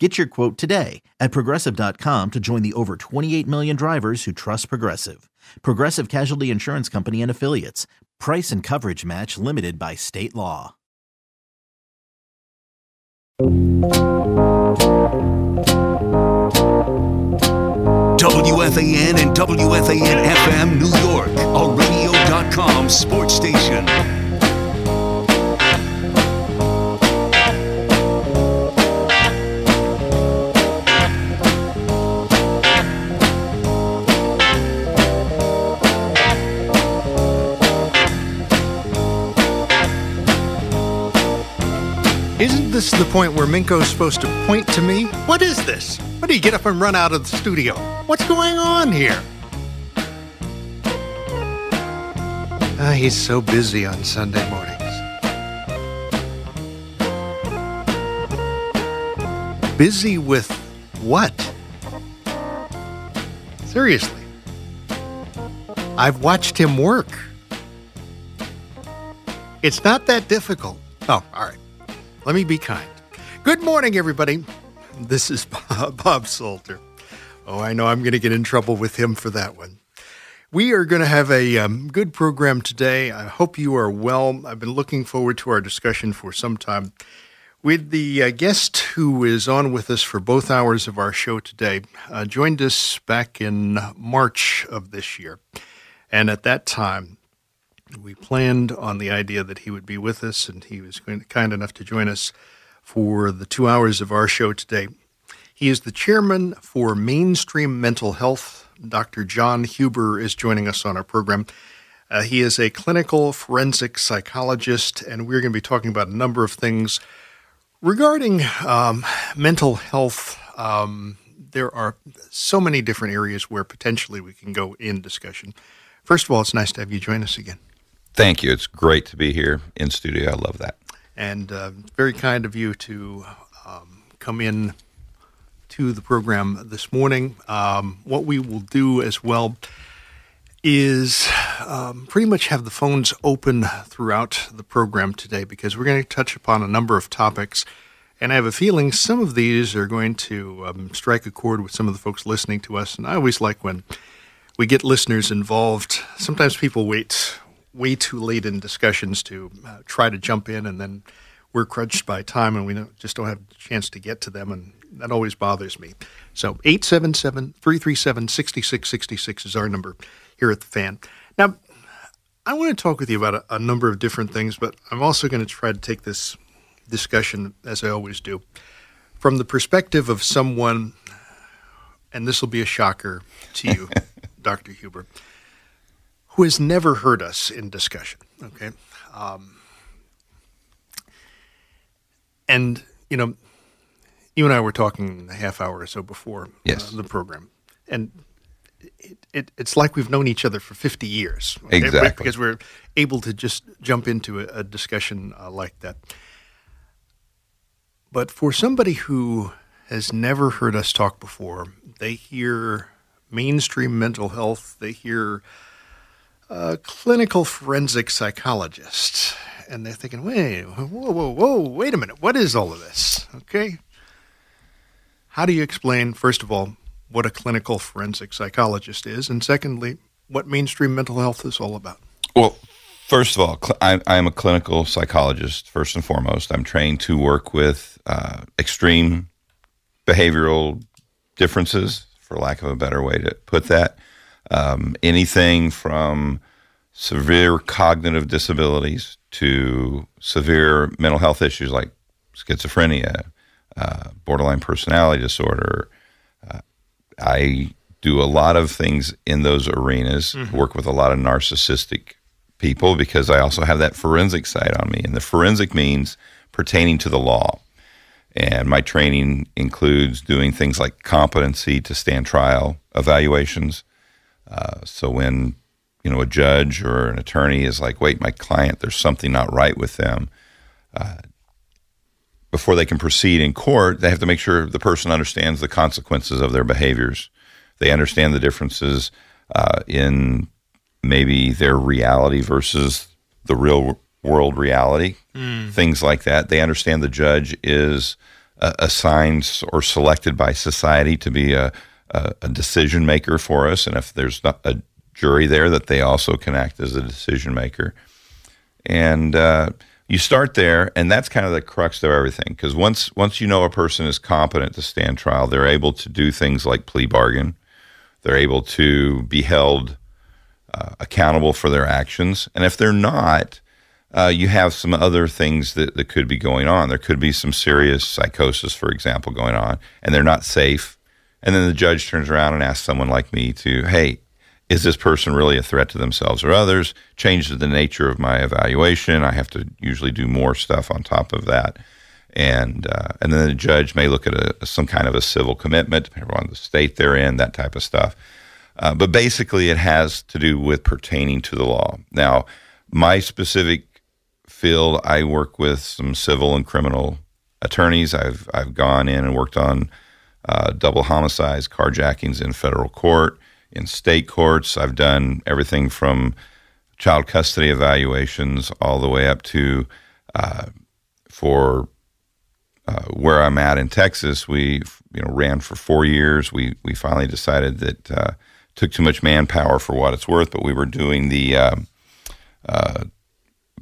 Get your quote today at progressive.com to join the over 28 million drivers who trust Progressive. Progressive Casualty Insurance Company and Affiliates. Price and coverage match limited by state law. WFAN and WFAN FM New York, a radio.com sports station. Isn't the point where Minko's supposed to point to me? What is this? What do you get up and run out of the studio? What's going on here? Ah, he's so busy on Sunday mornings. Busy with what? Seriously. I've watched him work. It's not that difficult. Oh, all right. Let me be kind. Good morning, everybody. This is Bob, Salter. Oh, I know I'm going to get in trouble with him for that one. We are going to have a um, good program today. I hope you are well. I've been looking forward to our discussion for some time. With the uh, guest who is on with us for both hours of our show today, uh, joined us back in March of this year. And at that time, we planned on the idea that he would be with us, and he was kind enough to join us for the two hours of our show today. He is the chairman for Mainstream Mental Health. Dr. John Huber is joining us on our program. Uh, he is a clinical forensic psychologist, and we're going to be talking about a number of things regarding um, mental health. Um, there are so many different areas where potentially we can go in discussion. First of all, it's nice to have you join us again. Thank you. It's great to be here in studio. I love that. And uh, very kind of you to um, come in to the program this morning. Um, what we will do as well is um, pretty much have the phones open throughout the program today because we're going to touch upon a number of topics. And I have a feeling some of these are going to um, strike a chord with some of the folks listening to us. And I always like when we get listeners involved. Sometimes people wait way too late in discussions to uh, try to jump in, and then we're crunched by time, and we don't, just don't have a chance to get to them, and that always bothers me. So 877-337-6666 is our number here at the Fan. Now, I want to talk with you about a, a number of different things, but I'm also going to try to take this discussion, as I always do, from the perspective of someone, and this will be a shocker to you, Dr. Huber who has never heard us in discussion. Okay. Um, and, you know, you and I were talking a half hour or so before uh, yes. uh, the program. And it, it, it's like we've known each other for 50 years. Okay? Exactly. Because we're able to just jump into a, a discussion uh, like that. But for somebody who has never heard us talk before, they hear mainstream mental health, they hear a clinical forensic psychologist. And they're thinking, wait, whoa, whoa, whoa, wait a minute. What is all of this? Okay. How do you explain, first of all, what a clinical forensic psychologist is? And secondly, what mainstream mental health is all about? Well, first of all, I, am a clinical psychologist, first and foremost. I'm trained to work with uh, extreme behavioral differences, for lack of a better way to put that um, anything from severe cognitive disabilities to severe mental health issues like schizophrenia, uh, borderline personality disorder. Uh, I do a lot of things in those arenas, mm-hmm. work with a lot of narcissistic people because I also have that forensic side on me. And the forensic means pertaining to the law. And my training includes doing things like competency to stand trial evaluations, uh, so when you know a judge or an attorney is like, wait, my client, there's something not right with them. Uh, before they can proceed in court, they have to make sure the person understands the consequences of their behaviors. They understand the differences uh, in maybe their reality versus the real world reality, mm. things like that. They understand the judge is uh, assigned or selected by society to be a, a, a, decision maker for us, and if there's a jury there, that they also can act as a decision maker. And uh, you start there, and that's kind of the crux of everything. Because once once you know a person is competent to stand trial, they're able to do things like plea bargain. They're able to be held uh, accountable for their actions, and if they're not, uh, you have some other things that, that could be going on. There could be some serious psychosis, for example, going on, and they're not safe. And then the judge turns around and asks someone like me to, hey, is this person really a threat to themselves or others? Changes the nature of my evaluation. I have to usually do more stuff on top of that. And uh, and then the judge may look at a, some kind of a civil commitment, depending on the state they're in, that type of stuff. Uh, but basically, it has to do with pertaining to the law. Now, my specific field, I work with some civil and criminal attorneys. I've I've gone in and worked on uh, double homicides, carjackings in federal court in state courts. I've done everything from child custody evaluations all the way up to uh, for uh, where I'm at in Texas. We you know ran for four years. We we finally decided that uh, took too much manpower for what it's worth, but we were doing the um, uh,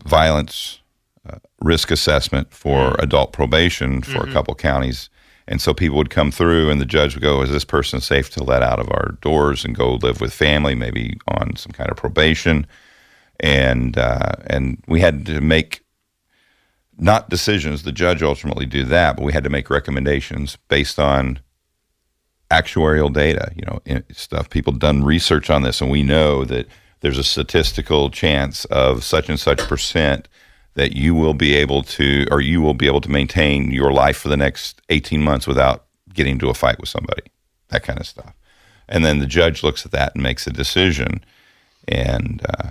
violence uh, risk assessment for mm. adult probation for mm-hmm. a couple counties and so people would come through, and the judge would go, Is this person safe to let out of our doors and go live with family, maybe on some kind of probation? And, uh, and we had to make not decisions, the judge ultimately did that, but we had to make recommendations based on actuarial data, you know, stuff. People done research on this, and we know that there's a statistical chance of such and such percent that you will be able to, or you will be able to maintain your life for the next 18 months without getting into a fight with somebody, that kind of stuff. And then the judge looks at that and makes a decision. And uh,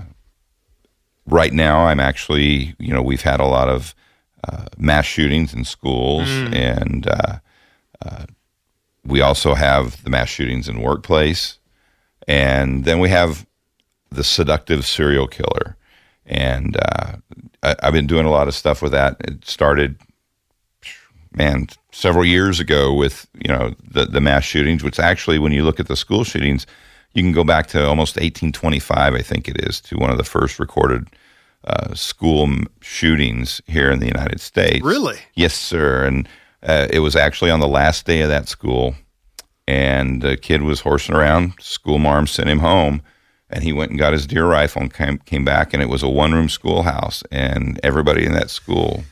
right now, I'm actually, you know, we've had a lot of uh, mass shootings in schools, mm. and uh, uh we also have the mass shootings in workplace. And then we have the seductive serial killer. And uh, I, have been doing a lot of stuff with that. It started, man, several years ago with you know the the mass shootings. Which actually, when you look at the school shootings, you can go back to almost 1825, I think it is, to one of the first recorded uh, school shootings here in the United States. Really? Yes, sir. And uh, it was actually on the last day of that school, and the kid was horsing around. School marm sent him home and he went and got his deer rifle and came, came back and it was a one room schoolhouse and everybody in that school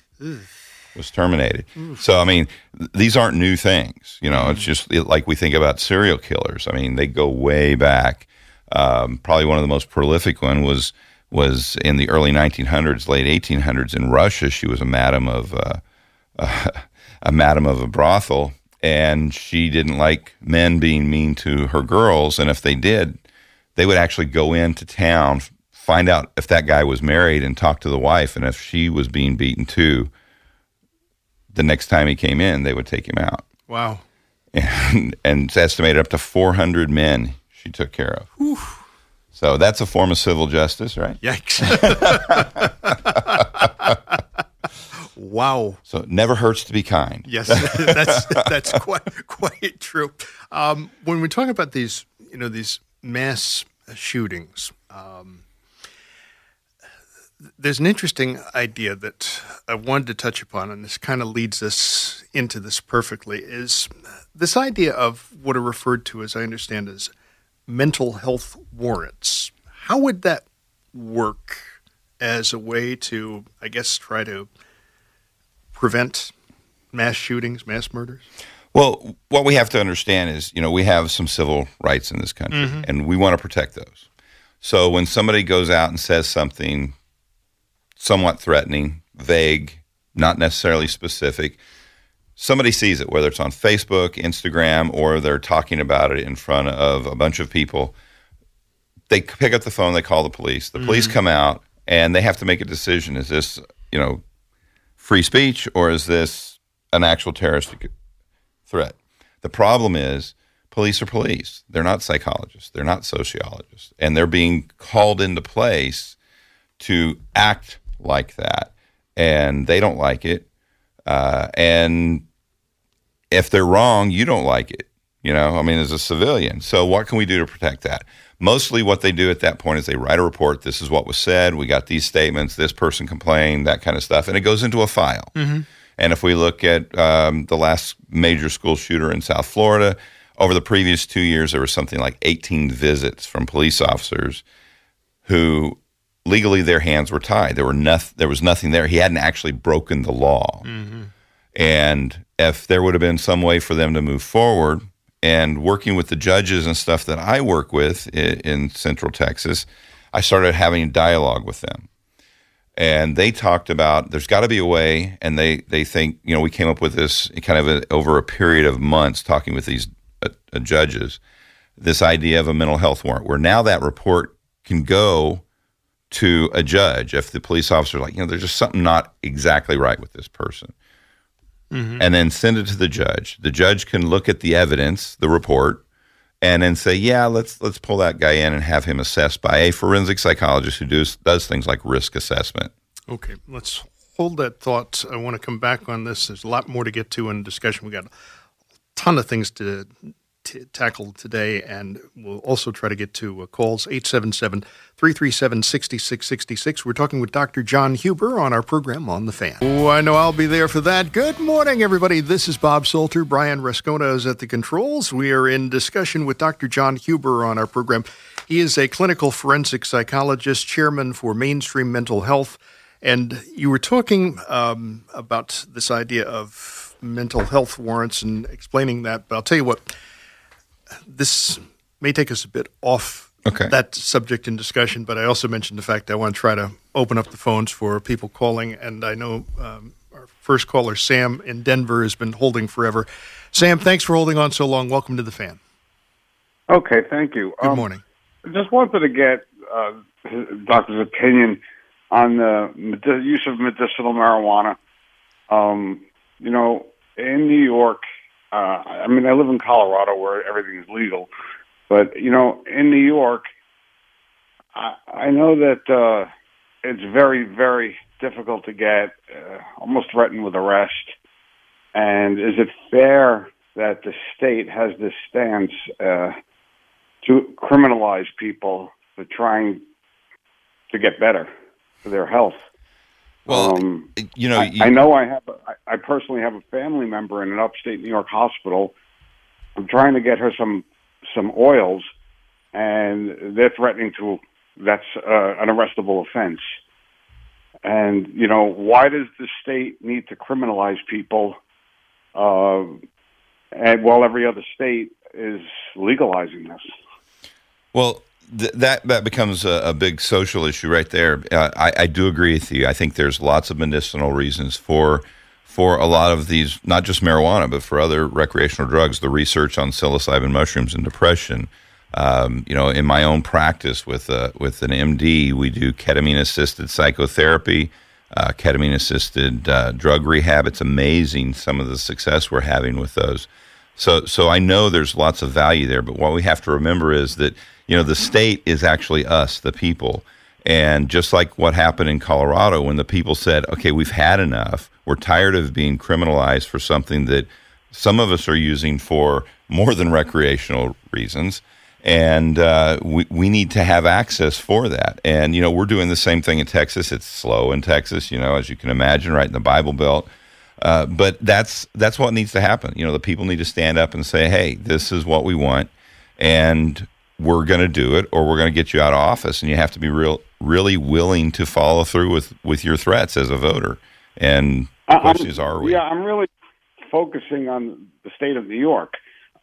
was terminated. So i mean these aren't new things you know it's just like we think about serial killers. I mean they go way back. Um, probably one of the most prolific one was was in the early 1900s late 1800s in russia. She was a madam of uh, a madam of a brothel and she didn't like men being mean to her girls and if they did they would actually go into town, find out if that guy was married, and talk to the wife. And if she was being beaten too, the next time he came in, they would take him out. Wow. And, and it's estimated up to 400 men she took care of. Whew. So that's a form of civil justice, right? Yikes. wow. So it never hurts to be kind. Yes, that's that's quite quite true. Um, when we talk about these, you know, these mass shootings. Um, there's an interesting idea that I wanted to touch upon, and this kind of leads us into this perfectly. Is this idea of what are referred to, as I understand, as mental health warrants? How would that work as a way to, I guess, try to prevent mass shootings, mass murders? Well, what we have to understand is, you know, we have some civil rights in this country, mm-hmm. and we want to protect those. So when somebody goes out and says something somewhat threatening, vague, not necessarily specific, somebody sees it, whether it's on Facebook, Instagram, or they're talking about it in front of a bunch of people. they pick up the phone, they call the police. The police come out and they have to make a decision: is this you know free speech or is this an actual terroristic threat? The problem is police are police. They're not psychologists. They're not sociologists, and they're being called into place to act like that, and they don't like it. Uh, and if they're wrong, you don't like it. You know, I mean, as a civilian. So, what can we do to protect that? Mostly, what they do at that point is they write a report. This is what was said. We got these statements. This person complained. That kind of stuff, and it goes into a file. And if we look at um, the last major school shooter in South Florida, over the previous two years, there was something like 18 visits from police officers who legally their hands were tied. There were noth- there was nothing there. He hadn't actually broken the law. And if there would have been some way for them to move forward and working with the judges and stuff that I work with in, in Central Texas, I started having a dialogue with them. And they talked about there's got to be a way, and they, they think, you know, we came up with this kind of a, over a period of months talking with these uh, uh, judges, this idea of a mental health warrant, where now that report can go to a judge if the police officer like, you know, there's just something not exactly right with this person and then send it to the judge. The judge can look at the evidence, the report, and then say, "Yeah, let's let's pull that guy in and have him assessed by a forensic psychologist who does does things like risk assessment." Okay, let's hold that thought. I want to come back on this. There's a lot more to get to in discussion. We got a ton of things to, t- tackle today, and we'll also try to get to uh, calls 877 337 6666. We're talking with Dr. John Huber on our program on the fan. Oh, I know I'll be there for that. Good morning, everybody. This is Bob Salter. Brian Rascona is at the controls. We are in discussion with Dr. John Huber on our program. He is a clinical forensic psychologist, chairman for Mainstream Mental Health. And you were talking um, about this idea of mental health warrants and explaining that. But I'll tell you what, this may take us a bit off Okay. that subject in discussion. But I also mentioned the fact that I want to try to open up the phones for people calling. And I know um, our first caller, Sam in Denver, has been holding forever. Sam, thanks for holding on so long. Welcome to the fan. Okay, thank you. Good Um, morning. Just wanted to get uh, his- doctor's opinion on the medi- use of medicinal marijuana. Um, you know, in New York, uh, I mean, I live in Colorado where everything is legal, but you know, in New York, I, I know that uh, it's very, very difficult to get, uh, almost threatened with arrest. And is it fair that the state has this stance? Uh, to criminalize people for trying to get better for their health. Well, Um, you know, I, you, I know I have. A, I personally have a family member in an upstate New York hospital. I'm trying to get her some some oils, and they're threatening to. That's uh, an arrestable offense. And you know, why does the state need to criminalize people, uh, and while every other state is legalizing this? Well, th- that that becomes a, a big social issue right there. Uh, I, I do agree with you. I think there's lots of medicinal reasons for for a lot of these, not just marijuana, but for other recreational drugs. The research on psilocybin mushrooms and depression. Um, you know, in my own practice with uh, with an MD, we do ketamine assisted psychotherapy, uh, ketamine assisted uh, drug rehab. It's amazing some of the success we're having with those. So, so I know there's lots of value there, but what we have to remember is that you know the state is actually us, the people, and just like what happened in Colorado when the people said, "Okay, we've had enough. We're tired of being criminalized for something that some of us are using for more than recreational reasons." And uh, we we need to have access for that. And you know we're doing the same thing in Texas. It's slow in Texas, you know, as you can imagine, right in the Bible Belt. Uh, but that's that's what needs to happen. You know, the people need to stand up and say, "Hey, this is what we want, and we're going to do it, or we're going to get you out of office." And you have to be real, really willing to follow through with with your threats as a voter. And the question I'm- is, are we? Yeah, I'm really focusing on the state of New York.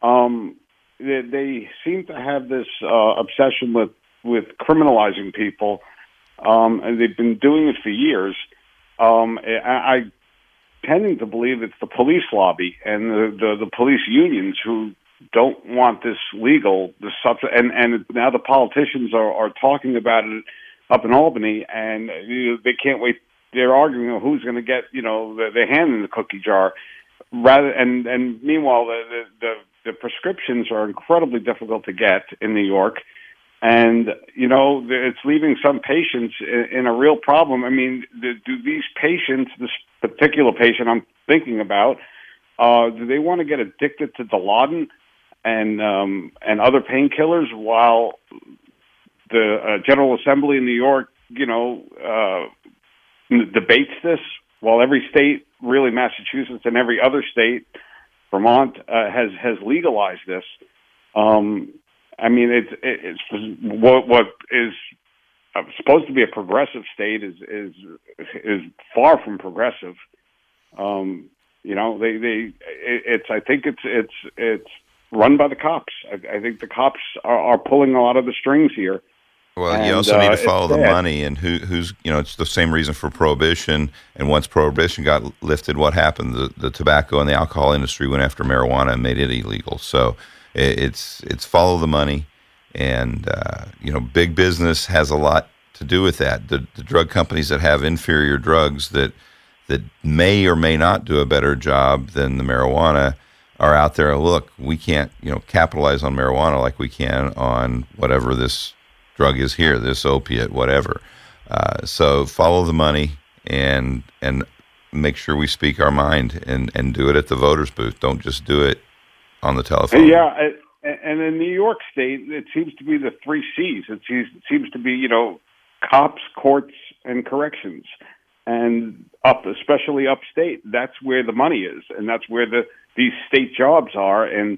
Um, they, they seem to have this uh, obsession with with criminalizing people, um, and they've been doing it for years. Um, I, I tending to believe it's the police lobby and the, the, the police unions who don't want this legal. The substance, and and now the politicians are are talking about it up in Albany, and you know, they can't wait. They're arguing who's going to get you know the, their hand in the cookie jar, rather and and meanwhile the the, the the prescriptions are incredibly difficult to get in New York and you know it's leaving some patients in, in a real problem. I mean, do, do these patients, this particular patient I'm thinking about, uh, do they want to get addicted to Dilaudid and um, and other painkillers while the uh, General Assembly in New York, you know, uh, debates this? While every state, really Massachusetts and every other state, Vermont uh, has has legalized this. Um, I mean, it's it's what what is supposed to be a progressive state is is is far from progressive. Um, you know, they they it's I think it's it's it's run by the cops. I, I think the cops are, are pulling a lot of the strings here. Well, and, you also need to uh, follow the money and who, who's, you know, it's the same reason for prohibition. And once prohibition got lifted, what happened? The, the tobacco and the alcohol industry went after marijuana and made it illegal. So it's it's follow the money, and uh, you know big business has a lot to do with that. The, the drug companies that have inferior drugs that that may or may not do a better job than the marijuana are out there. Look, we can't you know capitalize on marijuana like we can on whatever this drug is here, this opiate, whatever. Uh, so follow the money and and make sure we speak our mind and and do it at the voters booth. Don't just do it on the telephone. Yeah, and in New York State, it seems to be the three C's. It seems to be you know cops, courts, and corrections, and up, especially upstate. That's where the money is, and that's where the these state jobs are. And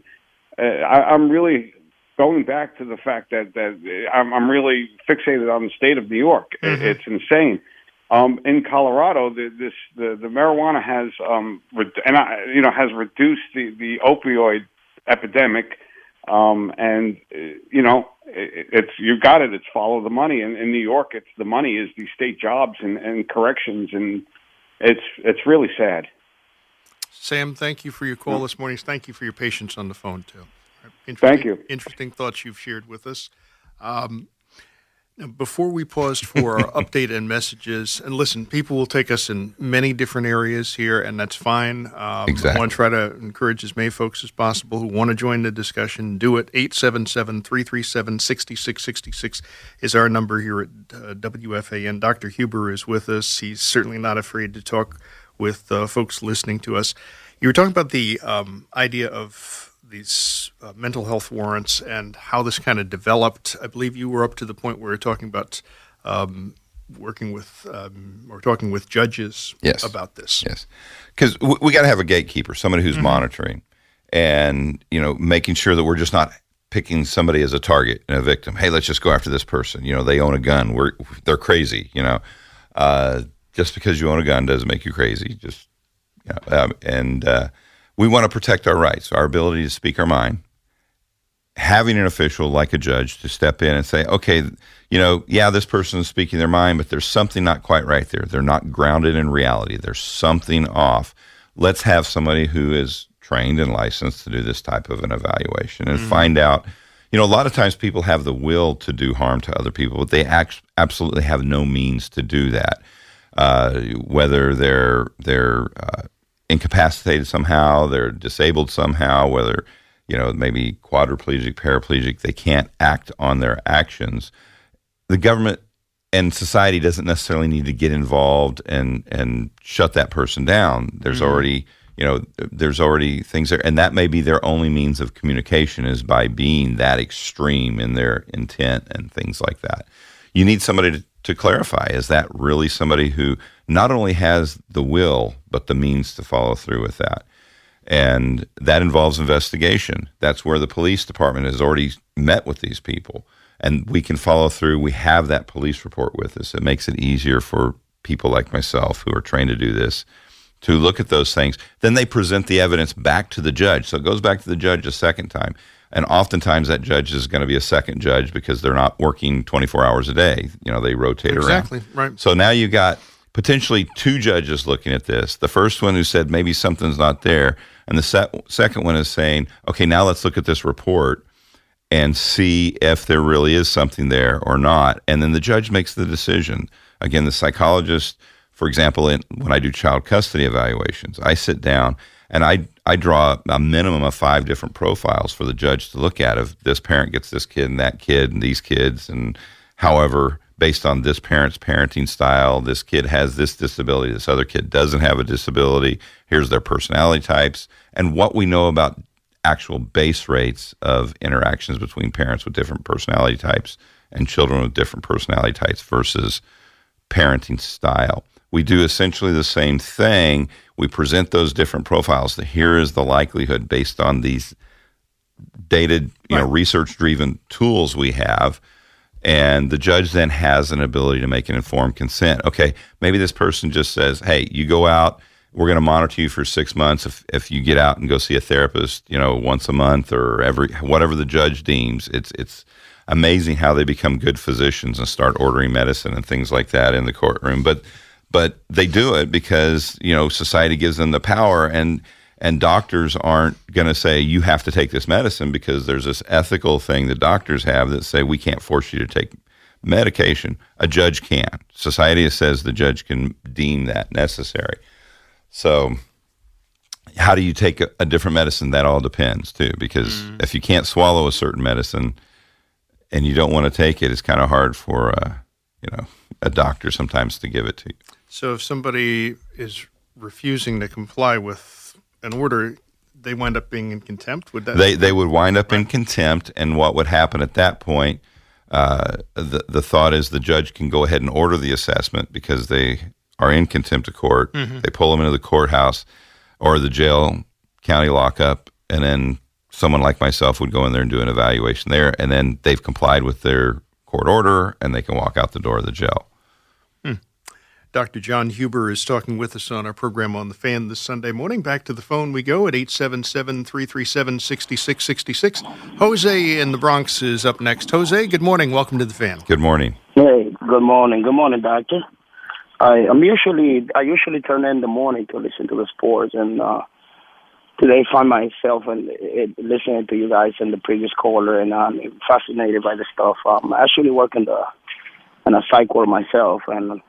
uh, I, I'm really going back to the fact that that I'm, I'm really fixated on the state of New York. Mm-hmm. It's insane. Um, in Colorado, the, this the, the marijuana has um, re- and I, you know has reduced the, the opioid epidemic, um, and you know it, it's you got it. It's follow the money. And in New York, it's the money is the state jobs and, and corrections, and it's it's really sad. Sam, thank you for your call this morning. Thank you for your patience on the phone too. Thank you. Interesting thoughts you've shared with us. Um, before we paused for our update and messages, and listen, people will take us in many different areas here, and that's fine. Um, exactly. I want to try to encourage as many folks as possible who want to join the discussion. Do it. 877 337 6666 is our number here at uh, WFAN. Dr. Huber is with us. He's certainly not afraid to talk with uh, folks listening to us. You were talking about the um, idea of these uh, mental health warrants and how this kind of developed. I believe you were up to the point where you're talking about um, working with um, or talking with judges yes. about this. Yes, because we, we got to have a gatekeeper, somebody who's mm-hmm. monitoring, and you know, making sure that we're just not picking somebody as a target and a victim. Hey, let's just go after this person. You know, they own a gun. We're they're crazy. You know, uh, just because you own a gun doesn't make you crazy. Just you know, um, and uh, we want to protect our rights, our ability to speak our mind. Having an official like a judge to step in and say, okay, you know, yeah, this person is speaking their mind, but there's something not quite right there. They're not grounded in reality. There's something off. Let's have somebody who is trained and licensed to do this type of an evaluation and mm-hmm. find out. You know, a lot of times people have the will to do harm to other people, but they act, absolutely have no means to do that. Uh, whether they're they're uh, incapacitated somehow, they're disabled somehow, whether you know maybe quadriplegic, paraplegic, they can't act on their actions. The government and society doesn't necessarily need to get involved and and shut that person down. There's mm-hmm. already you know there's already things there, and that may be their only means of communication is by being that extreme in their intent and things like that. You need somebody to, to clarify: is that really somebody who not only has the will, but the means to follow through with that. And that involves investigation. That's where the police department has already met with these people. And we can follow through. We have that police report with us. It makes it easier for people like myself who are trained to do this to look at those things. Then they present the evidence back to the judge. So it goes back to the judge a second time. And oftentimes that judge is going to be a second judge because they're not working 24 hours a day. You know, they rotate exactly, around. Exactly, right. So now you've got potentially two judges looking at this. The first one who said maybe something's not there, And the se- second one is saying, okay, now let's look at this report and see if there really is something there or not. And then the judge makes the decision. Again, the psychologist, for example, in, when I do child custody evaluations, I sit down and I I draw a minimum of five different profiles for the judge to look at. If this parent gets this kid and that kid and these kids, and however, based on this parent's parenting style, this kid has this disability, this other kid doesn't have a disability. Here's their personality types and what we know about actual base rates of interactions between parents with different personality types and children with different personality types versus parenting style. We do essentially the same thing. We present those different profiles. Here is the likelihood based on these dated, you right. know, research driven tools we have. And the judge then has an ability to make an informed consent. Okay, maybe this person just says, hey, you go out, we're going to monitor you for six months if, if you get out and go see a therapist, you know, once a month or every whatever the judge deems. It's it's amazing how they become good physicians and start ordering medicine and things like that in the courtroom. But but they do it because you know society gives them the power and and doctors aren't going to say you have to take this medicine because there's this ethical thing that doctors have that say we can't force you to take medication. A judge can society says the judge can deem that necessary. So how do you take a, a different medicine? That all depends too because mm. if you can't swallow a certain medicine and you don't want to take it it's kind of hard for uh, you know a doctor sometimes to give it to you. So if somebody is refusing to comply with an order, they wind up being in contempt. Would that? They they would wind up right. in contempt, and what would happen at that point? Uh, the the thought is the judge can go ahead and order the assessment because they are in contempt of court. Mm-hmm. They pull them into the courthouse or the jail, county lockup, and then someone like myself would go in there and do an evaluation there, and then they've complied with their court order, and they can walk out the door of the jail. Dr. John Huber is talking with us on our program on the fan this Sunday morning. Back to the phone we go at 877 337 6666. Jose in the Bronx is up next. Jose, good morning. Welcome to the fan. Good morning. Hey, good morning. Good morning, Doctor. I, I'm usually I usually turn in the morning to listen to the sports, and uh, today I find myself and listening to you guys and the previous caller, and I'm fascinated by the stuff. I'm actually working the in a psych ward myself, and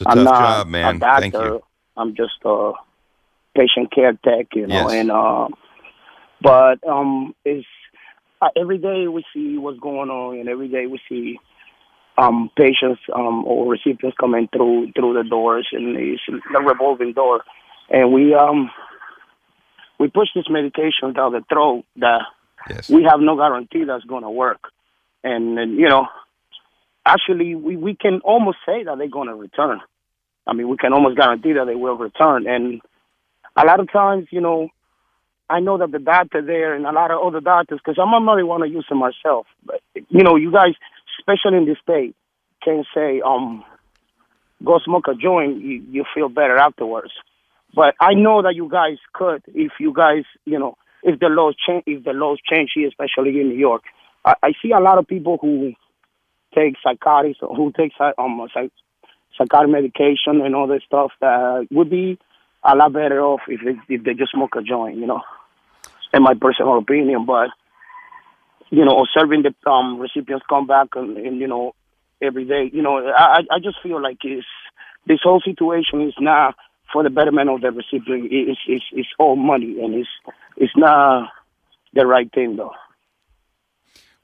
it's a I'm tough job, man. A doctor. Thank you. I'm just a patient care tech, you know, yes. and uh, but um, it's uh, every day we see what's going on, and every day we see um patients um or recipients coming through through the doors, and it's a revolving door, and we um we push this medication down the throat that yes. we have no guarantee that's going to work, and, and you know actually we, we can almost say that they're going to return. I mean, we can almost guarantee that they will return. And a lot of times, you know, I know that the doctor there and a lot of other doctors, because I'm not want to use them myself, but you know, you guys, especially in this state, can say, um, go smoke a joint, you, you feel better afterwards. But I know that you guys could, if you guys, you know, if the laws change, if the laws change here, especially in New York. I, I see a lot of people who take psychotics who takes um, psych- psychotic medication and all that stuff that would be a lot better off if they, if they just smoke a joint, you know, in my personal opinion. But, you know, observing the um, recipients come back and, and, you know, every day, you know, I, I just feel like it's, this whole situation is not for the betterment of the recipient. It's, it's, it's all money and it's, it's not the right thing, though.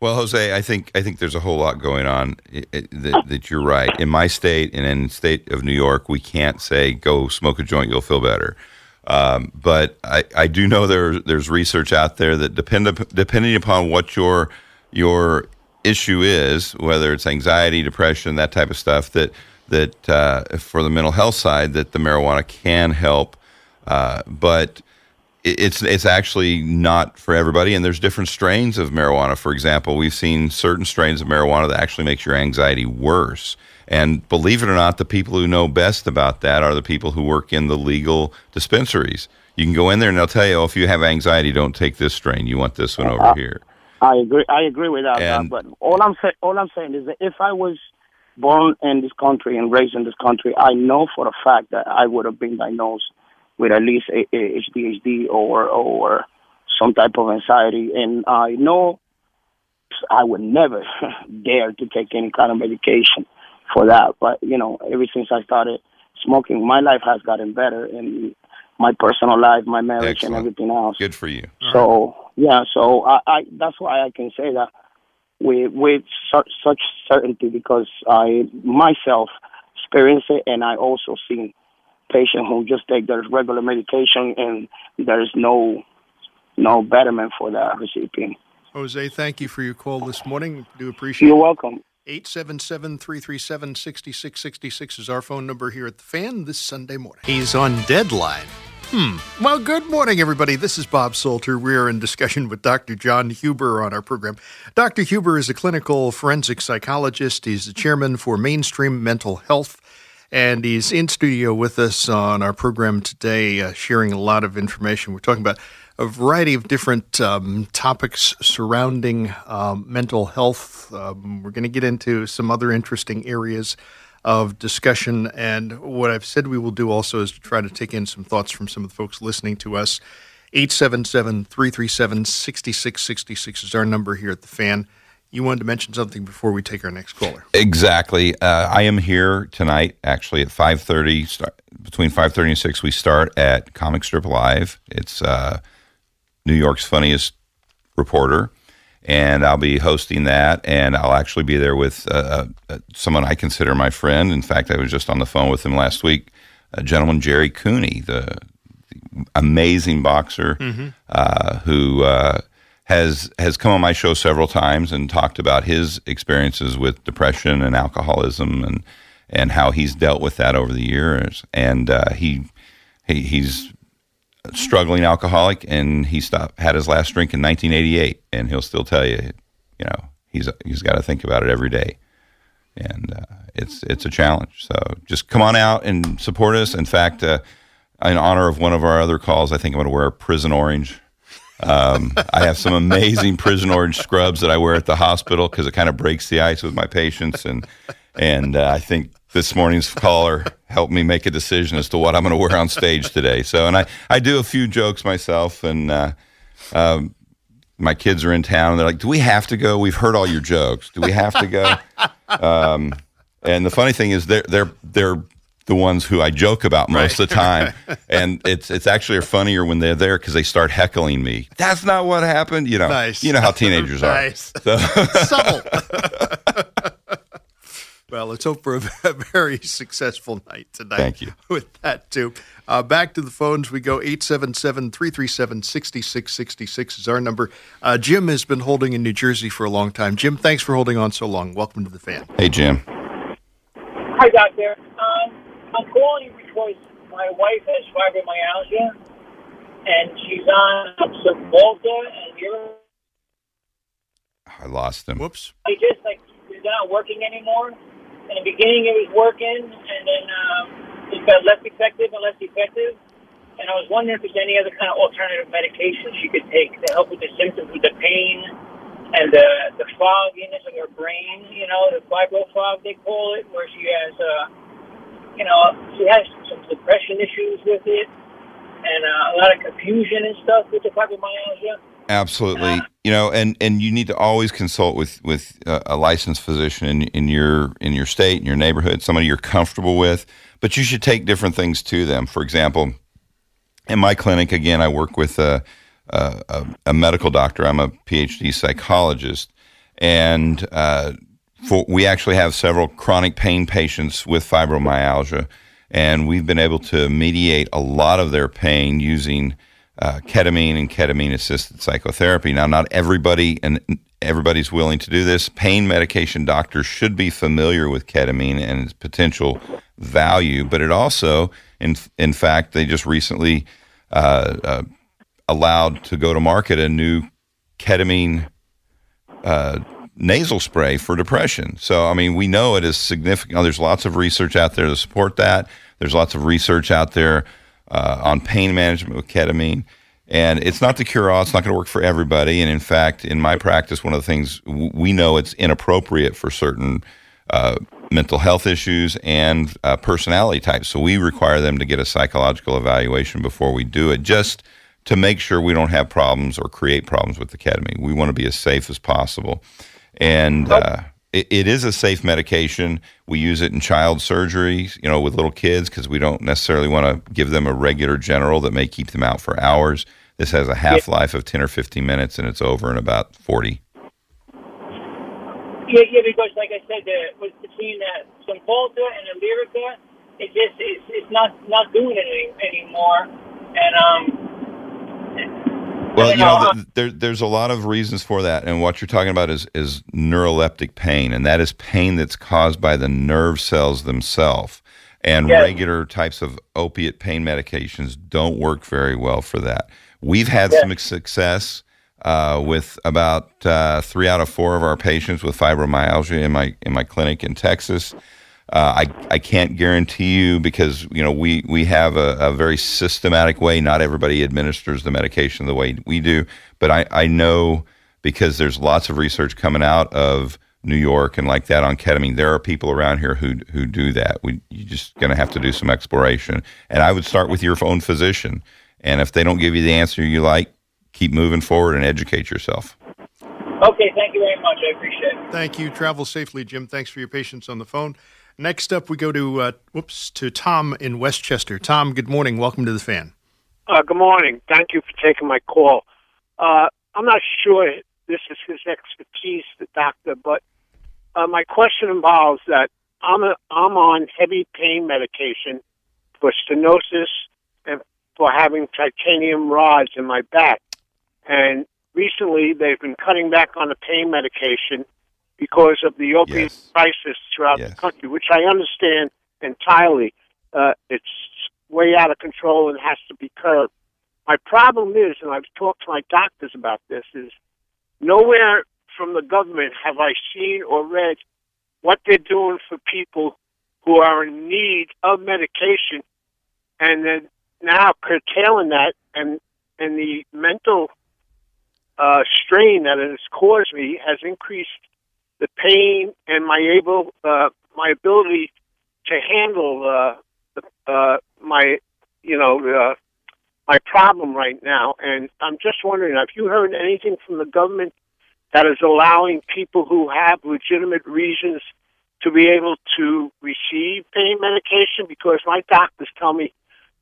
Well, Jose, I think I think there's a whole lot going on that, that, you're right. In my state and in the state of New York, we can't say go smoke a joint, you'll feel better. Um, but I, I do know there there's research out there that depend depending upon what your your issue is, whether it's anxiety, depression, that type of stuff, that that uh, for the mental health side, that the marijuana can help. Uh, but it's it's actually not for everybody and there's different strains of marijuana. For example we've seen certain strains of marijuana that actually makes your anxiety worse. And believe it or not the people who know best about that are the people who work in the legal dispensaries. You can go in there and they'll tell you oh, if you have anxiety don't take this strain. You want this one over uh, here. I agree i agree with that and, but all i'm saying all i'm saying is that if i was born in this country and raised in this country i know for a fact that i would have been diagnosed with at least a, a or or some type of anxiety. And I know I would never dare to take any kind of medication for that. But you know, ever since I started smoking, my life has gotten better, and my personal life, my marriage, Excellent. and everything else. Good for you. So yeah, so I, I that's why I can say that with with such such certainty because I myself experienced it, and I also seen patients who just take their regular medication, and there is no no betterment for that recipient. Jose, thank you for your call this morning. Do appreciate You're it. welcome. 877 337 6666 is our phone number here at the fan this Sunday morning. He's on deadline. Hmm. Well, good morning, everybody. This is Bob Salter. We're in discussion with Dr. John Huber on our program. Dr. Huber is a clinical forensic psychologist. He's the chairman for Mainstream Mental Health, and he's in studio with us on our program today, uh, sharing a lot of information. We're talking about a variety of different um, topics surrounding um, mental health. Um, we're going to get into some other interesting areas of discussion. And what I've said we will do also is to try to take in some thoughts from some of the folks listening to us. 877 337 6666 is our number here at the fan. You wanted to mention something before we take our next caller. Exactly. Uh, I am here tonight, actually at five thirty. Start between five thirty and six. We start at Comic Strip Live. It's uh, New York's funniest reporter, and I'll be hosting that. And I'll actually be there with uh, uh, someone I consider my friend. In fact, I was just on the phone with him last week. A gentleman, Gerry Cooney, the, the amazing boxer uh, who uh, has has come on my show several times and talked about his experiences with depression and alcoholism and and how he's dealt with that over the years. And uh, he, he he's a struggling alcoholic, and he stopped had his last drink in 1988, and he'll still tell you, you know, he's he's got to think about it every day, and uh, it's it's a challenge. So just come on out and support us. In fact, uh, in honor of one of our other calls, I think I'm going to wear a prison orange. Um, I have some amazing prison orange scrubs that I wear at the hospital because it kind of breaks the ice with my patients, and and uh, I think this morning's caller helped me make a decision as to what I'm going to wear on stage today. So, and I I do a few jokes myself, and uh, um, my kids are in town, and they're like, "Do we have to go? We've heard all your jokes. Do we have to go?" Um, and the funny thing is, they're they're they're the ones who I joke about most of the time, and it's it's actually funnier when they're there because they start heckling me. That's not what happened, you know. Nice. You know how teenagers Nice. are. So, Subtle. well, let's hope for a very successful night tonight. Thank you. With that, too. Uh, back to the phones we go. 877 337 6666 is our number. Uh, Jim has been holding in New Jersey for a long time. Jim, thanks for holding on so long. Welcome to the fan. hey Jim, Hi, Doctor. Um, I'm calling you because my wife has fibromyalgia, and she's on Cymbalta and you're I lost him. Whoops. it just like it's not working anymore. In the beginning, it was working, and then um, it got less effective and less effective. And I was wondering if there's any other kind of alternative medication she could take to help with the symptoms, with the pain and the the fogginess in her brain. You know, the fibro fog they call it, where she has, uh, you know, she has some depression issues with it, and uh, a lot of confusion and stuff with the fibromyalgia. Absolutely. You know, and, and you need to always consult with with uh, a licensed physician in, in your in your state, in your neighborhood, somebody you're comfortable with. But you should take different things to them. For example, in my clinic, again, I work with a a, a, a medical doctor. I'm a PhD psychologist, and uh, for, we actually have several chronic pain patients with fibromyalgia, and we've been able to mediate a lot of their pain using uh, ketamine and ketamine assisted psychotherapy. Now, not everybody and everybody's willing to do this. Pain medication doctors should be familiar with ketamine and its potential value, but it also, in in fact, they just recently uh, uh, allowed to go to market a new ketamine uh, nasal spray for depression. So, I mean, we know it is significant. There's lots of research out there to support that. There's lots of research out there uh, on pain management with ketamine. And it's not the cure all. It's not going to work for everybody. And in fact, in my practice, one of the things we know it's inappropriate for certain uh, mental health issues and uh, personality types. So we require them to get a psychological evaluation before we do it, just to make sure we don't have problems or create problems with the ketamine. We want to be as safe as possible. And uh, it, it is a safe medication. We use it in child surgery, you know, with little kids because we don't necessarily want to give them a regular general that may keep them out for hours. This has a half life of 10 or 15 minutes and it's over in about 40. Yeah, yeah, because like I said, uh, between uh, Cymbalta and Lyrica, it just it's, it's not not doing it any, anymore. And um, Well, you know, th- there, there's a lot of reasons for that, and what you're talking about is is neuroleptic pain, and that is pain that's caused by the nerve cells themselves. And Yes. regular types of opiate pain medications don't work very well for that. We've had Yes. some success uh, with about uh, three out of four of our patients with fibromyalgia in my in my clinic in Texas. Uh, I, I can't guarantee you because you know we, we have a, a very systematic way. Not everybody administers the medication the way we do, but I, I know because there's lots of research coming out of New York and like that on ketamine. There are people around here who who do that. We you're just going to have to do some exploration. And I would start with your own physician. And if they don't give you the answer you like, keep moving forward and educate yourself. okay, thank you very much. I appreciate it. Thank you. Travel safely, Jim. Thanks for your patience on the phone. Next up, we go to uh, whoops to Tom in Westchester. Tom, good morning. Welcome to the fan. Uh, good morning. Thank you for taking my call. Uh, I'm not sure this is his expertise, the doctor, but uh, my question involves that I'm a, I'm on heavy pain medication for stenosis and for having titanium rods in my back. And recently, they've been cutting back on the pain medication because of the opiate Yes. crisis throughout Yes. the country, which I understand entirely. Uh, it's way out of control and has to be curbed. My problem is, and I've talked to my doctors about this, is nowhere from the government have I seen or read what they're doing for people who are in need of medication, and then now curtailing that and and the mental uh, strain that it has caused me has increased the pain and my able uh, my ability to handle uh, the, uh, my you know uh, my problem right now. And I'm just wondering, have you heard anything from the government that is allowing people who have legitimate reasons to be able to receive pain medication? Because my doctors tell me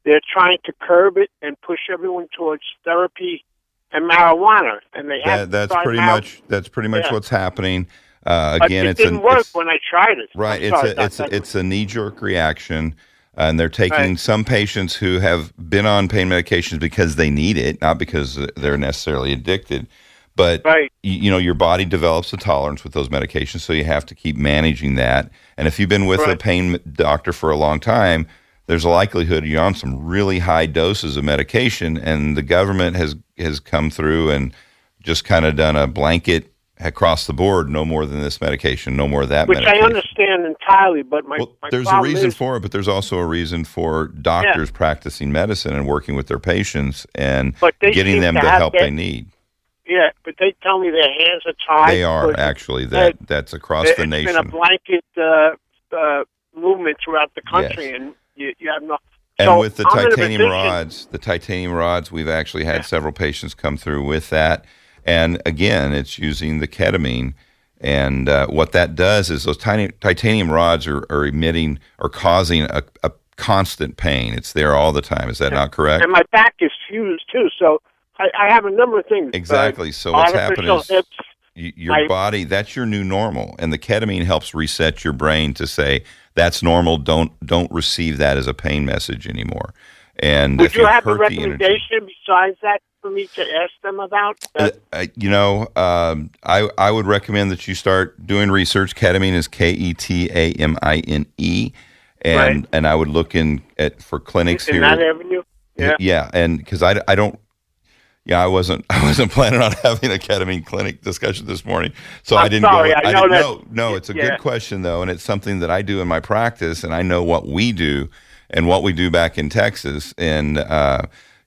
they're trying to curb it and push everyone towards therapy and marijuana, and they that's pretty mar- much that's pretty much Yeah. what's happening. Uh, again, it it's didn't an, work it's- when I tried it. Right. It's a it's a, it's a knee jerk reaction, and they're taking Right. some patients who have been on pain medications because they need it, not because they're necessarily addicted. But Right. you, you know, your body develops a tolerance with those medications, so you have to keep managing that. And if you've been with a pain doctor for a long time, there's a likelihood you're on some really high doses of medication, and the government has has come through and just kind of done a blanket across the board, no more than this medication, no more of that which medication. I understand entirely. But my, Well, my there's a reason is, for it, but there's also a reason for doctors practicing medicine and working with their patients and getting them the help that- they need. Yeah, but they tell me their hands are tied. They are actually that that's across the it's nation. been a blanket uh, uh, movement throughout the country, Yes. and you, you have no. And so with the I'm titanium rods, the titanium rods, we've actually had several patients come through with that. And again, it's using the ketamine. And uh, what that does is those tiny titanium rods are, are emitting or causing a, a constant pain. It's there all the time. Is that not correct? And my back is fused too, so I, I have a number of things. Exactly. So what's happening is hips. your I- body that's your new normal and the ketamine helps reset your brain to say that's normal don't don't receive that as a pain message anymore and Would if you have a the energy- recommendation besides that for me to ask them about? Uh, uh, you know, um, I I would recommend that you start doing research. Ketamine is K E T A M I N E, and Right. and I would look in at for clinics in here. that avenue? Yeah. yeah, and because I, I don't. Yeah, I wasn't. I wasn't planning on having a ketamine clinic discussion this morning, so I'm I didn't sorry, go. I know didn't that- know. No, it's a yeah. good question though, and it's something that I do in my practice, and I know what we do and what we do back in Texas, and uh,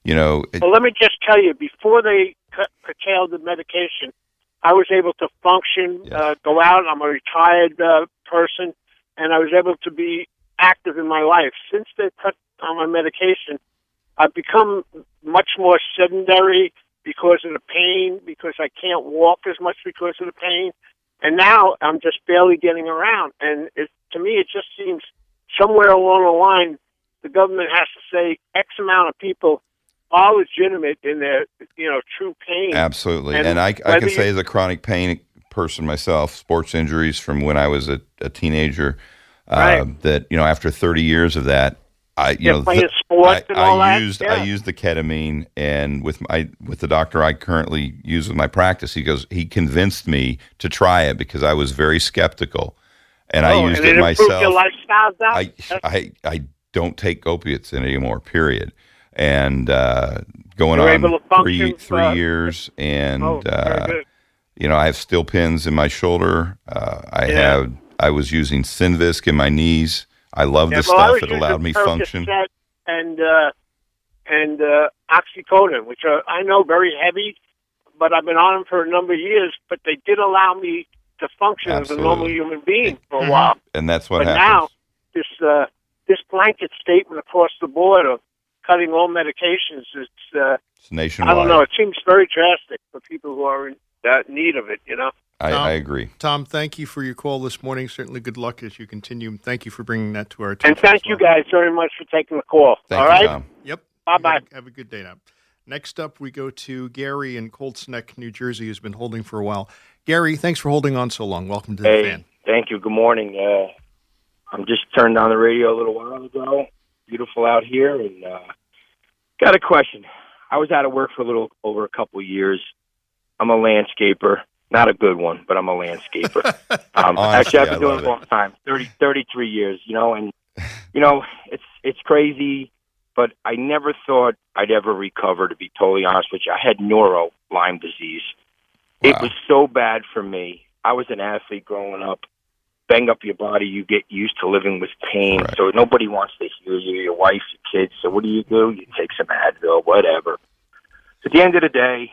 you know, it- Well, let me just tell you, before they cut, curtailed the medication, I was able to function, Yes. uh, go out. I'm a retired uh, person, and I was able to be active in my life. Since they cut on my medication, I've become much more sedentary because of the pain, because I can't walk as much because of the pain. And now I'm just barely getting around. And it, to me, it just seems somewhere along the line, the government has to say X amount of people are legitimate in their, you know, true pain. Absolutely. And And, I, I can say as a chronic pain person myself, sports injuries from when I was a, a teenager, uh, Right. that, you know, after 30 years of that, I, you Yeah, know, playing th- sports I, and all I that, used, yeah. I used the ketamine and with my, with the doctor I currently use with my practice, he goes, he convinced me to try it because I was very skeptical and I Oh, used and it your myself. lifestyle, I, I, I don't take opiates anymore, period. And, uh, going You're on three, three uh, years and, oh, uh, you know, I have steel pins in my shoulder. Uh, I Yeah. have. I was using Synvisc in my knees. I love Yeah, this well, stuff. It allowed me function. And uh, and oxycodone, which are I know very heavy, but I've been on them for a number of years. But they did allow me to function as a normal human being for a while. And that's what but happens. now this uh, this blanket statement across the board of cutting all medications, it's uh, it's nationwide. I don't know. It seems very drastic for people who are in that need of it. You know. I, Tom? I agree. Tom, thank you for your call this morning. Certainly good luck as you continue. Thank you for bringing that to our attention. And thank as you guys very much for taking the call. Thank all you, right. Tom. Yep. Bye-bye. Have a- good day now. Next up, we go to Gary in Colts Neck, New Jersey, who's been holding for a while. Gary, thanks for holding on so long. Welcome to the Hey, fan. thank you. Good morning. Uh, I'm just turned on the radio a little while ago. Beautiful out here, and uh, got a question. I was out of work for a little over a couple of years. I'm a landscaper, not a good one, but I'm a landscaper. Um, Honestly, actually, I've been doing it a long time 30, 33 years. You know, and you know it's it's crazy, but I never thought I'd ever recover. To be totally honest with you, I had neuro Lyme disease. It was so bad for me. I was an athlete growing up. Bang up your body, you get used to living with pain. Right. So nobody wants to hear you, your wife, your kids. So what do you do? You take some Advil, whatever. At the end of the day,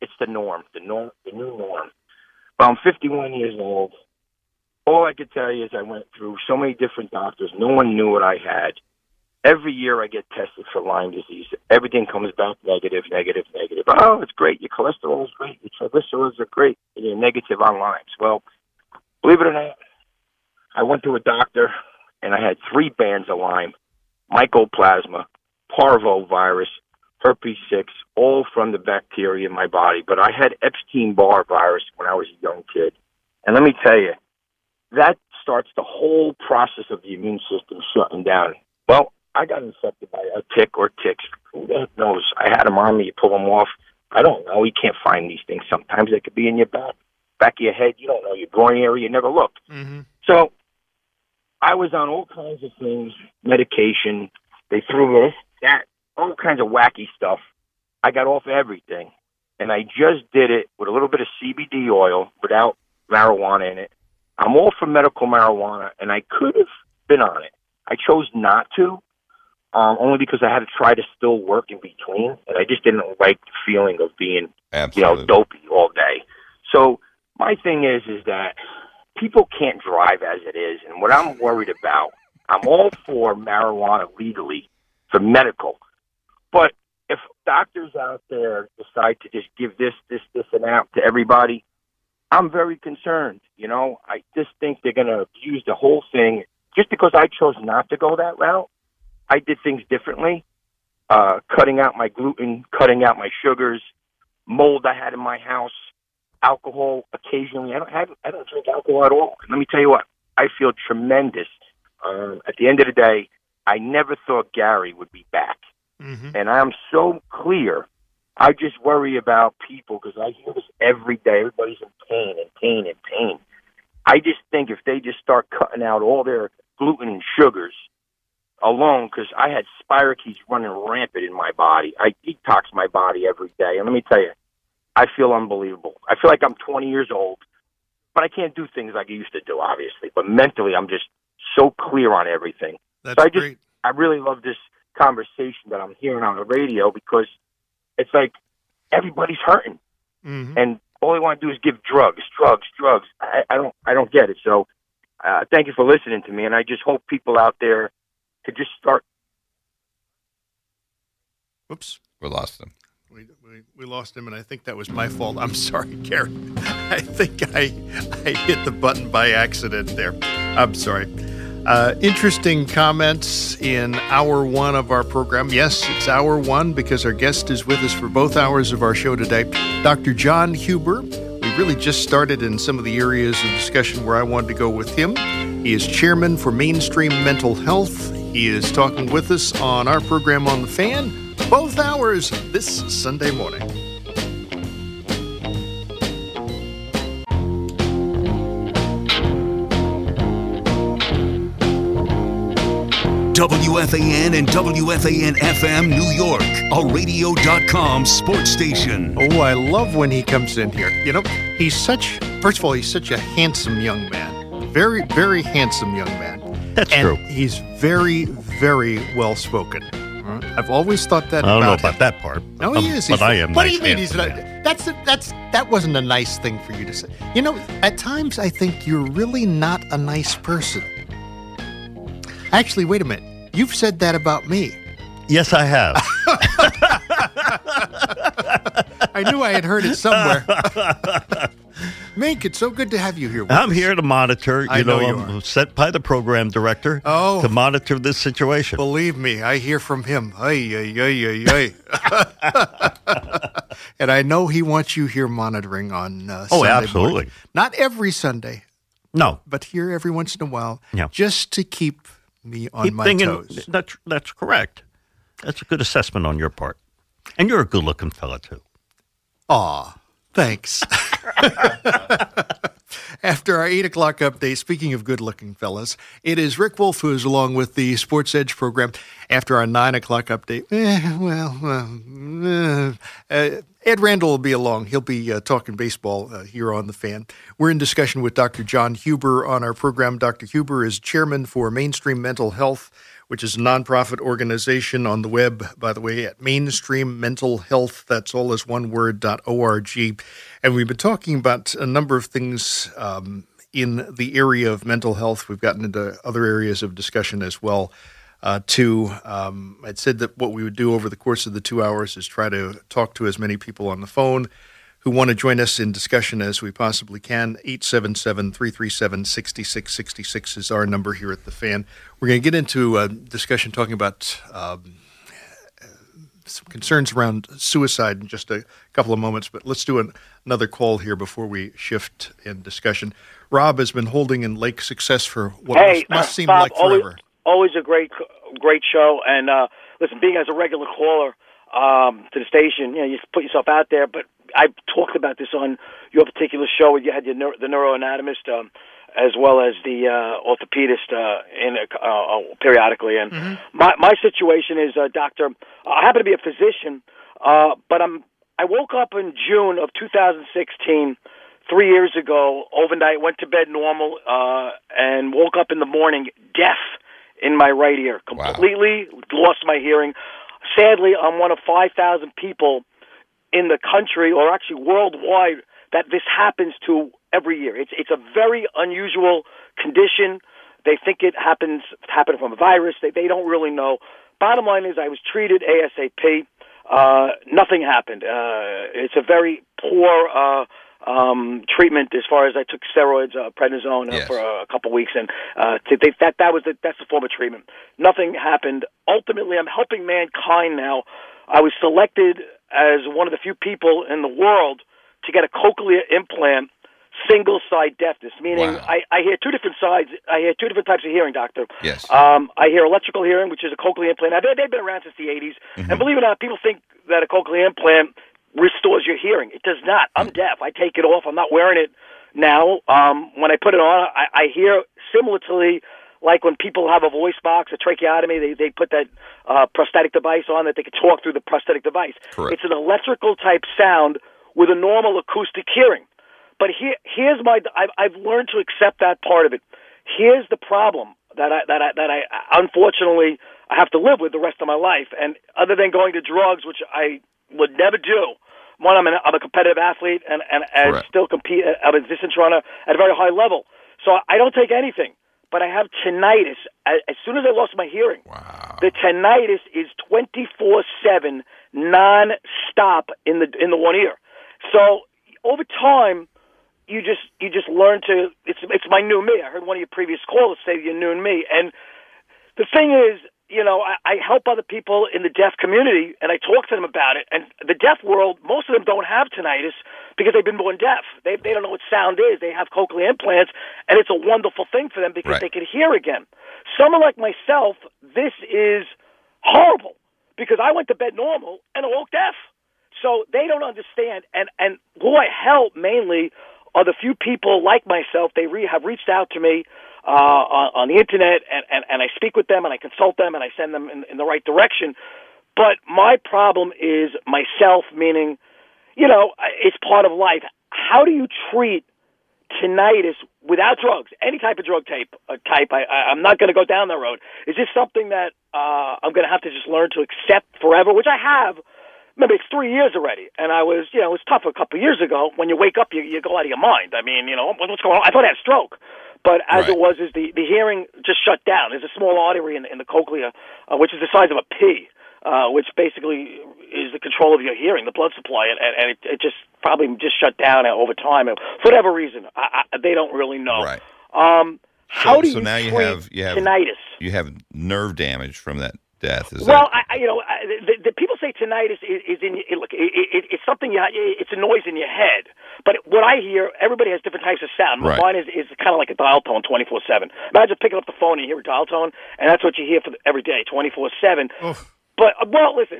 it's the norm, the norm, the new norm. Well, I'm 51 years old. All I could tell you is I went through so many different doctors. No one knew what I had. Every year I get tested for Lyme disease. Everything comes back negative, negative, negative. Oh, it's great. Your cholesterol is great. Your triglycerides are great. And you're negative on Lyme's. Well, believe it or not, I went to a doctor and I had three bands of Lyme, mycoplasma, parvovirus, herpes 6, all from the bacteria in my body. But I had Epstein Barr virus when I was a young kid. And let me tell you, that starts the whole process of the immune system shutting down. Well, I got infected by a tick or ticks. Who the heck knows? I had them on me. You pull them off. I don't know. You can't find these things. Sometimes they could be in your back, back of your head. You don't know your groin area. You never looked. Mm-hmm. So I was on all kinds of things, medication. They threw this, that, all kinds of wacky stuff. I got off everything. And I just did it with a little bit of CBD oil without marijuana in it. I'm all for medical marijuana, and I could have been on it. I chose not to, um, only because I had to try to still work in between, and I just didn't like the feeling of being you know, dopey all day. So my thing is, is that people can't drive as it is, and what I'm worried about, I'm all for marijuana legally for medical, but if doctors out there decide to just give this, this, this, and that to everybody, I'm very concerned. You know, I just think they're going to abuse the whole thing. Just because I chose not to go that route, I did things differently. Uh, cutting out my gluten, cutting out my sugars, mold I had in my house, alcohol occasionally. I don't have, I don't drink alcohol at all. Let me tell you what, I feel tremendous. Um, at the end of the day, I never thought Gary would be back, Mm-hmm. and I'm so clear. I just worry about people because I hear this every day. Everybody's in pain and pain and pain. I just think if they just start cutting out all their gluten and sugars alone, because I had spirochetes running rampant in my body. I detox my body every day, and let me tell you, I feel unbelievable. I feel like I'm 20 years old, but I can't do things like I used to do, obviously. But mentally, I'm just so clear on everything. That's So I just- great. I really love this conversation that I'm hearing on the radio because it's like everybody's hurting, Mm-hmm. and all they want to do is give drugs, drugs, drugs. I, I don't, I don't get it. So uh, thank you for listening to me, and I just hope people out there to just start. Whoops. We lost them. We, we, we lost him, and I think that was my fault. I'm sorry, Gary. I think I I hit the button by accident there. I'm sorry. Uh, interesting comments in hour one of our program. Yes, it's hour one because our guest is with us for both hours of our show today, Dr. John Huber. We really just started in some of the areas of discussion where I wanted to go with him. He is chairman for Mainstream Mental Health. He is talking with us on our program on the fan both hours this Sunday morning. WFAN and WFAN FM New York, a radio.com sports station. Oh, I love when he comes in here. You know, he's such, first of all, he's such a handsome young man. Very, very handsome young man. That's and true. He's very, very well spoken. I've always thought that. I don't know about him. that part. No, he Um, is. But He's- I am. What nice do you mean he's not? That's a, that's that wasn't a nice thing for you to say. You know, at times I think you're really not a nice person. Actually, wait a minute. You've said that about me. Yes, I have. I knew I had heard it somewhere. Mink, it's so good to have you here. With I'm us. here to monitor. You I know you I'm set by the program director Oh. to monitor this situation. Believe me, I hear from him. Ay, ay, ay, ay, ay. and I know he wants you here monitoring on uh, Oh, Sunday absolutely. morning. Not every Sunday, No, but here every once in a while, Yeah. just to keep me on keep my thinking toes. that's that's correct. That's a good assessment on your part, and you're a good-looking fella too. Aw, thanks. After our 8 o'clock update, speaking of good looking fellas, it is Rick Wolff who is along with the Sports Edge program. After our 9 o'clock update, eh, well, uh, uh, Ed Randall will be along. He'll be uh, talking baseball uh, here on the fan. We're in discussion with Dr. John Huber on our program. Dr. Huber is chairman for Mainstream Mental Health which is a nonprofit organization on the web, by the way, at Mainstream Mental Health. That's all as one word, org. And we've been talking about a number of things um, in the area of mental health. We've gotten into other areas of discussion as well. Uh, too, um, I'd said that what we would do over the course of the two hours is try to talk to as many people on the phone who want to join us in discussion as we possibly can. 877 337 6666 is our number here at the fan. We're going to get into a discussion talking about um, some concerns around suicide in just a couple of moments, but let's do an, another call here before we shift in discussion. Rob has been holding in Lake success for what hey, must, must seem Bob, like always, forever. always a great, great show. And uh, listen, being as a regular caller um, to the station, you know, you put yourself out there. But I talked about this on your particular show. where You had your neuro, the neuroanatomist um, as well as the uh, orthopedist uh, in uh, uh, periodically. And my my situation is, uh, doctor, I happen to be a physician, uh, but I'm I woke up in June of 2016 three years ago, overnight, went to bed normal, uh, and woke up in the morning deaf in my right ear, completely lost my hearing. Sadly, I'm one of 5,000 people in the country, or actually worldwide, that this happens to every year. It's it's a very unusual condition. They think it happens happened from a virus. They they don't really know. Bottom line is, I was treated ASAP. Uh, nothing happened. Uh, it's a very poor uh, um, treatment as far as I took steroids, uh, prednisone uh, Yes. for a couple weeks, and uh, to, they, that that was the, that's the form of treatment. Nothing happened. Ultimately, I'm helping mankind now. I was selected as one of the few people in the world to get a cochlear implant, single side deafness, meaning Wow. I, I hear two different sides. I hear two different types of hearing, doctor. Yes. Um, I hear electrical hearing, which is a cochlear implant. Now, they, they've been around since the 80s. Mm-hmm. And believe it or not, people think that a cochlear implant restores your hearing. It does not. I'm Mm. deaf. I take it off. I'm not wearing it now. Um, when I put it on, I, I hear similarly like when people have a voice box, a tracheotomy, they, they put that uh, prosthetic device on that they can talk through the prosthetic device. Correct. It's an electrical type sound with a normal acoustic hearing. But here, here's my. I've, I've learned to accept that part of it. Here's the problem that I that I that I unfortunately I have to live with the rest of my life. And other than going to drugs, which I would never do. One, I'm, an, I'm a competitive athlete and and, and Correct. still compete. I'm a distance runner at a very high level. So I don't take anything, but I have tinnitus. As, as soon as I lost my hearing, wow. the tinnitus is twenty four seven, non stop in the in the one ear. So over time, you just you just learn to. It's it's my new me. I heard one of your previous callers say your new me, and the thing is, you know, I, I help other people in the deaf community, and I talk to them about it. And the deaf world, most of them don't have tinnitus because they've been born deaf. They they don't know what sound is. They have cochlear implants, and it's a wonderful thing for them because Right. they can hear again. Someone like myself, this is horrible because I went to bed normal and I woke deaf. So they don't understand. And and who I help mainly are the few people like myself. They re- have reached out to me uh, on, on the internet, and, and and I speak with them and I consult them and I send them in, in the right direction. But my problem is myself, meaning, you know, it's part of life. How do you treat tinnitus without drugs, any type of drug type, uh, type. I, I, I'm not going to go down that road. Is this something that uh, I'm going to have to just learn to accept forever, which I have? Maybe it's three years already, and I was, you know, it was tough a couple of years ago. When you wake up, you, you go out of your mind. I mean, you know, what's going on? I thought I had a stroke, but as it was, is the the hearing just shut down. There's a small artery in, in the cochlea, uh, which is the size of a pea, uh, which basically is the control of your hearing, the blood supply, and, and it, it just probably just shut down over time for whatever reason. I, I, they don't really know. Right. Um, how so, do so you now you have you have tinnitus? You have nerve damage from that death. Is Well, that I, I, you know, I, the, the people say tinnitus is, is in. It, look, it, it, it's something. You, it's a noise in your head. But what I hear, everybody has different types of sound. Right. Mine is, is kind of like a dial tone, twenty four seven. Imagine picking up the phone and you hear a dial tone, and that's what you hear for the, every day, twenty four seven. But uh, well, listen,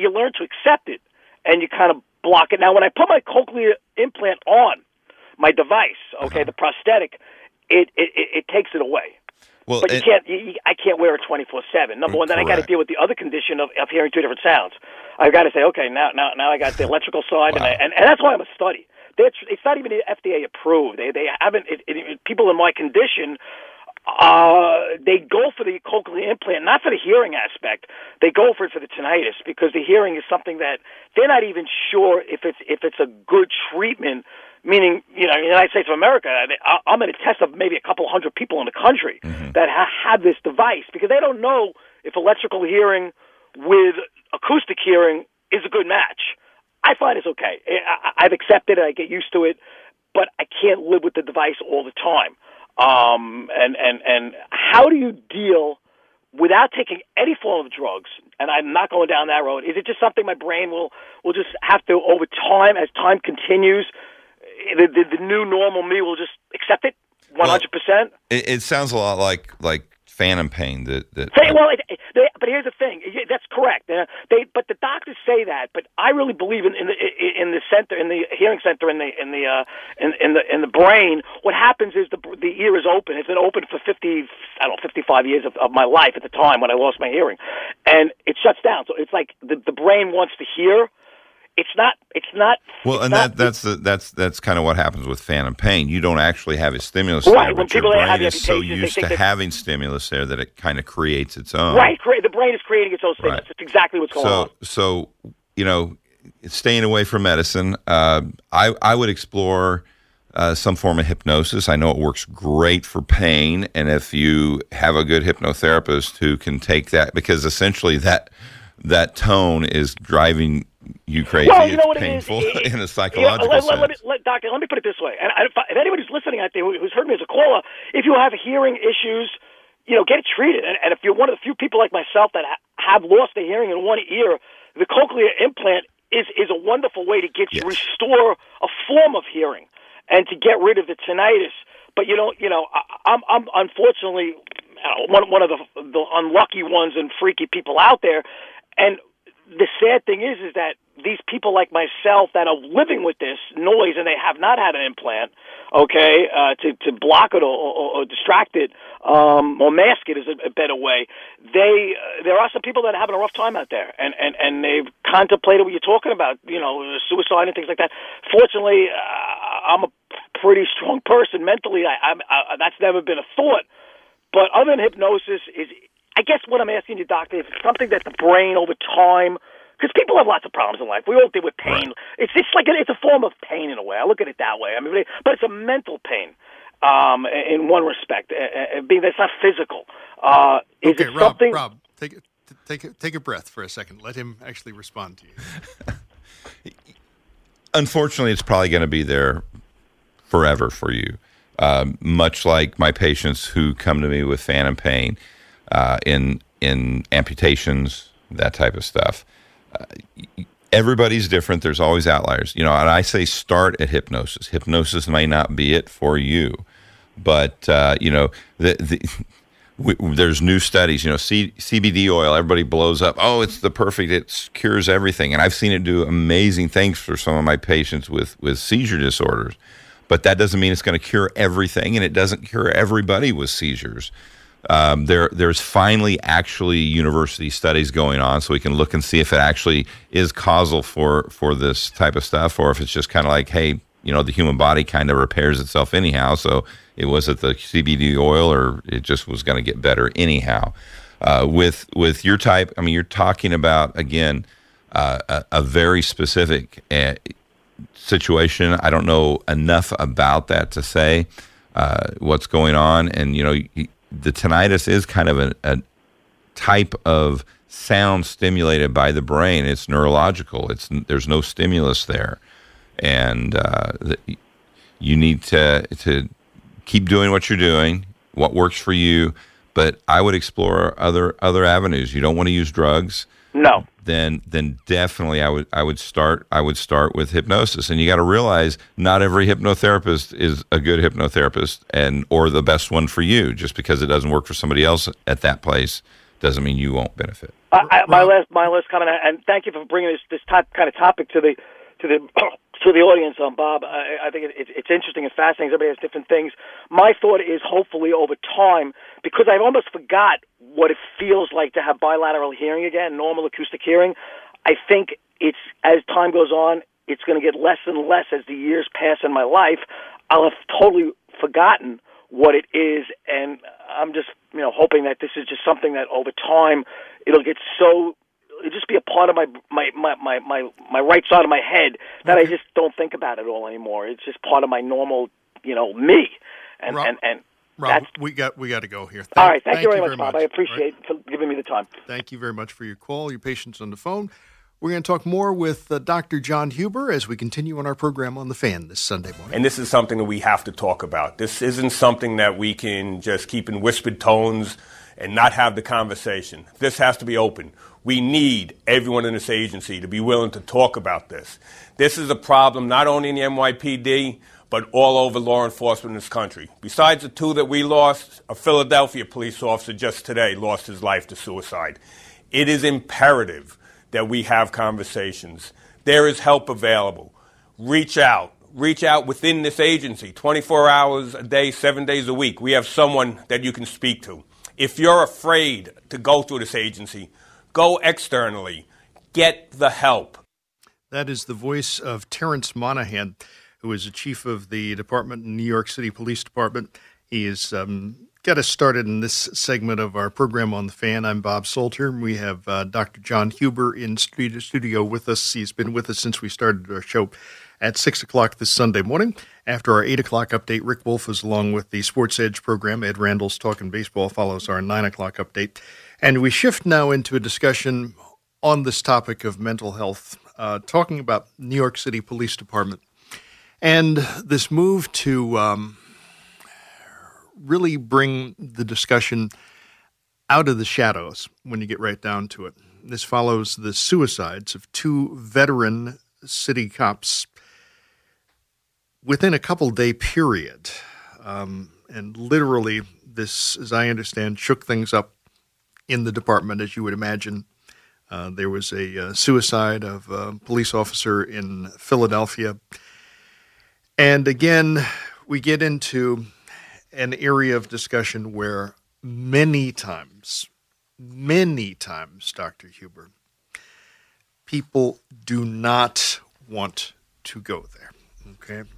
you learn to accept it, and you kind of block it. Now, when I put my cochlear implant on my device, okay, the prosthetic, it it it takes it away. Well, but you and- can't. You, I can't wear it twenty four seven. Number one, then I got to deal with the other condition of, of hearing two different sounds. I've got to say, okay, now now now I got the electrical side, and, I, and and that's why I'm a study. That's, it's not even FDA approved. They they haven't. It, it, it- people in my condition, uh, they go for the cochlear implant, not for the hearing aspect. They go for it for the tinnitus because the hearing is something that they're not even sure if it's if it's a good treatment. Meaning, you know, in the United States of America, I- I'm in a test of maybe a couple hundred people in the country that ha- have this device because they don't know if electrical hearing with acoustic hearing is a good match. I find it's okay. I- I've accepted it. I get used to it, but I can't live with the device all the time. Um, and and and how do you deal without taking any form of drugs? And I'm not going down that road. Is it just something my brain will will just have to over time, as time continues, the the, the new normal me will just accept it one hundred percent? it, it sounds a lot like like phantom pain. That that Say, well, it, it, they, but here's the thing. That's correct. Uh, they, but the doctors say that. But I really believe in, in the in the center, in the hearing center, in the in the uh, in, in the in the brain. What happens is the the ear is open. It's been open for fifty, I don't know, fifty five years of, of my life at the time when I lost my hearing, and it shuts down. So it's like the the brain wants to hear. It's not. It's not. Well, and that that's the, that's that's kind of what happens with phantom pain. You don't actually have a stimulus Right, there, when but your people have brain is so used to that- having stimulus there that it kind of creates its own. Right. The brain is creating its own stimulus. That's exactly what's going on. So, so you know, staying away from medicine, uh, I I would explore uh, some form of hypnosis. I know it works great for pain, and if you have a good hypnotherapist who can take that, because essentially that that tone is driving you crazy. Well, you know it's it is? painful It- it- in a You know, psychological let, sense. let, let let, doctor, let me put it this way. And I, if, if anybody who's listening out there who- who's heard me as a caller, if you have hearing issues, you know, get it treated. And, and if you're one of the few people like myself that ha- have lost the hearing in one ear, the cochlear implant is is a wonderful way to get you restore a form of hearing and to get rid of the tinnitus. But you know, you know, I, I'm I'm unfortunately uh, one one of the the unlucky ones and freaky people out there, and the sad thing is, is that these people like myself that are living with this noise and they have not had an implant, okay, uh, to to block it or, or, or distract it, um, or mask it is a, a better way. They uh, there are some people that are having a rough time out there, and and and they've contemplated what you're talking about, you know, suicide and things like that. Fortunately, uh, I'm a pretty strong person mentally. I, I'm I, that's never been a thought. But other than hypnosis, is I guess what I'm asking you, doctor, is it something that the brain over time, because people have lots of problems in life. We all deal with pain. It's it's like a, it's a form of pain in a way. I look at it that way. I mean, but it's a mental pain. um, in one respect, uh, being that's not physical. Uh, is okay, it Rob, something? Rob, take a, take a, take a breath for a second. Let him actually respond to you. Unfortunately, it's probably going to be there forever for you. Um, much like my patients who come to me with phantom pain uh, in in amputations, that type of stuff. Uh, everybody's different. There's always outliers, you know. And I say start at hypnosis. Hypnosis may not be it for you, but uh, you know the the. We, there's new studies, you know, C, CBD oil. Everybody blows up. Oh, it's the perfect. It cures everything, and I've seen it do amazing things for some of my patients with with seizure disorders. But that doesn't mean it's going to cure everything, and it doesn't cure everybody with seizures. Um, there, there's finally actually university studies going on, so we can look and see if it actually is causal for for this type of stuff, or if it's just kind of like, hey, you know, the human body kind of repairs itself anyhow. So it was at the CBD oil, or it just was going to get better anyhow. Uh, with with your type, I mean, you're talking about again uh, a, a, very specific uh, situation. I don't know enough about that to say uh, what's going on, and you know, the tinnitus is kind of a, a type of sound stimulated by the brain. It's neurological. It's there's no stimulus there, and uh, the, you need to to keep doing what you're doing, what works for you. But I would explore other other avenues. You don't want to use drugs. No. Then then definitely I would I would start I would start with hypnosis. And you got to realize not every hypnotherapist is a good hypnotherapist and or the best one for you. Just because it doesn't work for somebody else at that place doesn't mean you won't benefit. I, I, my last my last comment, and thank you for bringing this this type, kind of topic to the to the to the audience, um, Bob. I, I think it, it, it's interesting and fascinating. Everybody has different things. My thought is, hopefully, over time, because I've almost forgot what it feels like to have bilateral hearing again, normal acoustic hearing. I think it's as time goes on, it's going to get less and less as the years pass in my life. I'll have totally forgotten what it is, and I'm just you know hoping that this is just something that over time it'll get so it just be a part of my my my my my, my right side of my head that okay. I just don't think about it all anymore. It's just part of my normal, you know, me. And Rob, and and Rob, we got we got to go here. Thank, all right, thank, thank you, very, you much, Bob. I appreciate right. for giving me the time. Thank you very much for your call, your patience on the phone. We're going to talk more with uh, Dr. John Huber as we continue on our program on the fan this Sunday morning. And this is something that we have to talk about. This isn't something that we can just keep in whispered tones and not have the conversation. This has to be open. We need everyone in this agency to be willing to talk about this. This is a problem not only in the NYPD, but all over law enforcement in this country. Besides the two that we lost, a Philadelphia police officer just today lost his life to suicide. It is imperative that we have conversations. There is help available. Reach out. Reach out within this agency 24 hours a day, seven days a week. We have someone that you can speak to. If you're afraid to go through this agency, go externally. Get the help. That is the voice of Terrence Monahan, who is the chief of the department in New York City Police Department. He has um, got us started in this segment of our program on the fan. I'm Bob Salter. We have uh, Dr. John Huber in studio with us. He's been with us since we started our show at 6 o'clock this Sunday morning. After our 8 o'clock update, Rick Wolff is along with the Sports Edge program. Ed Randall's Talking Baseball follows our 9 o'clock update. And we shift now into a discussion on this topic of mental health, uh, talking about New York City Police Department and this move to um, really bring the discussion out of the shadows when you get right down to it. This follows the suicides of two veteran city cops within a couple day period. Um, and literally, this, as I understand, shook things up in the department, as you would imagine. Uh, there was a uh, suicide of a police officer in Philadelphia. And again, we get into an area of discussion where many times, many times, Dr. Huber, people do not want to go there. Okay?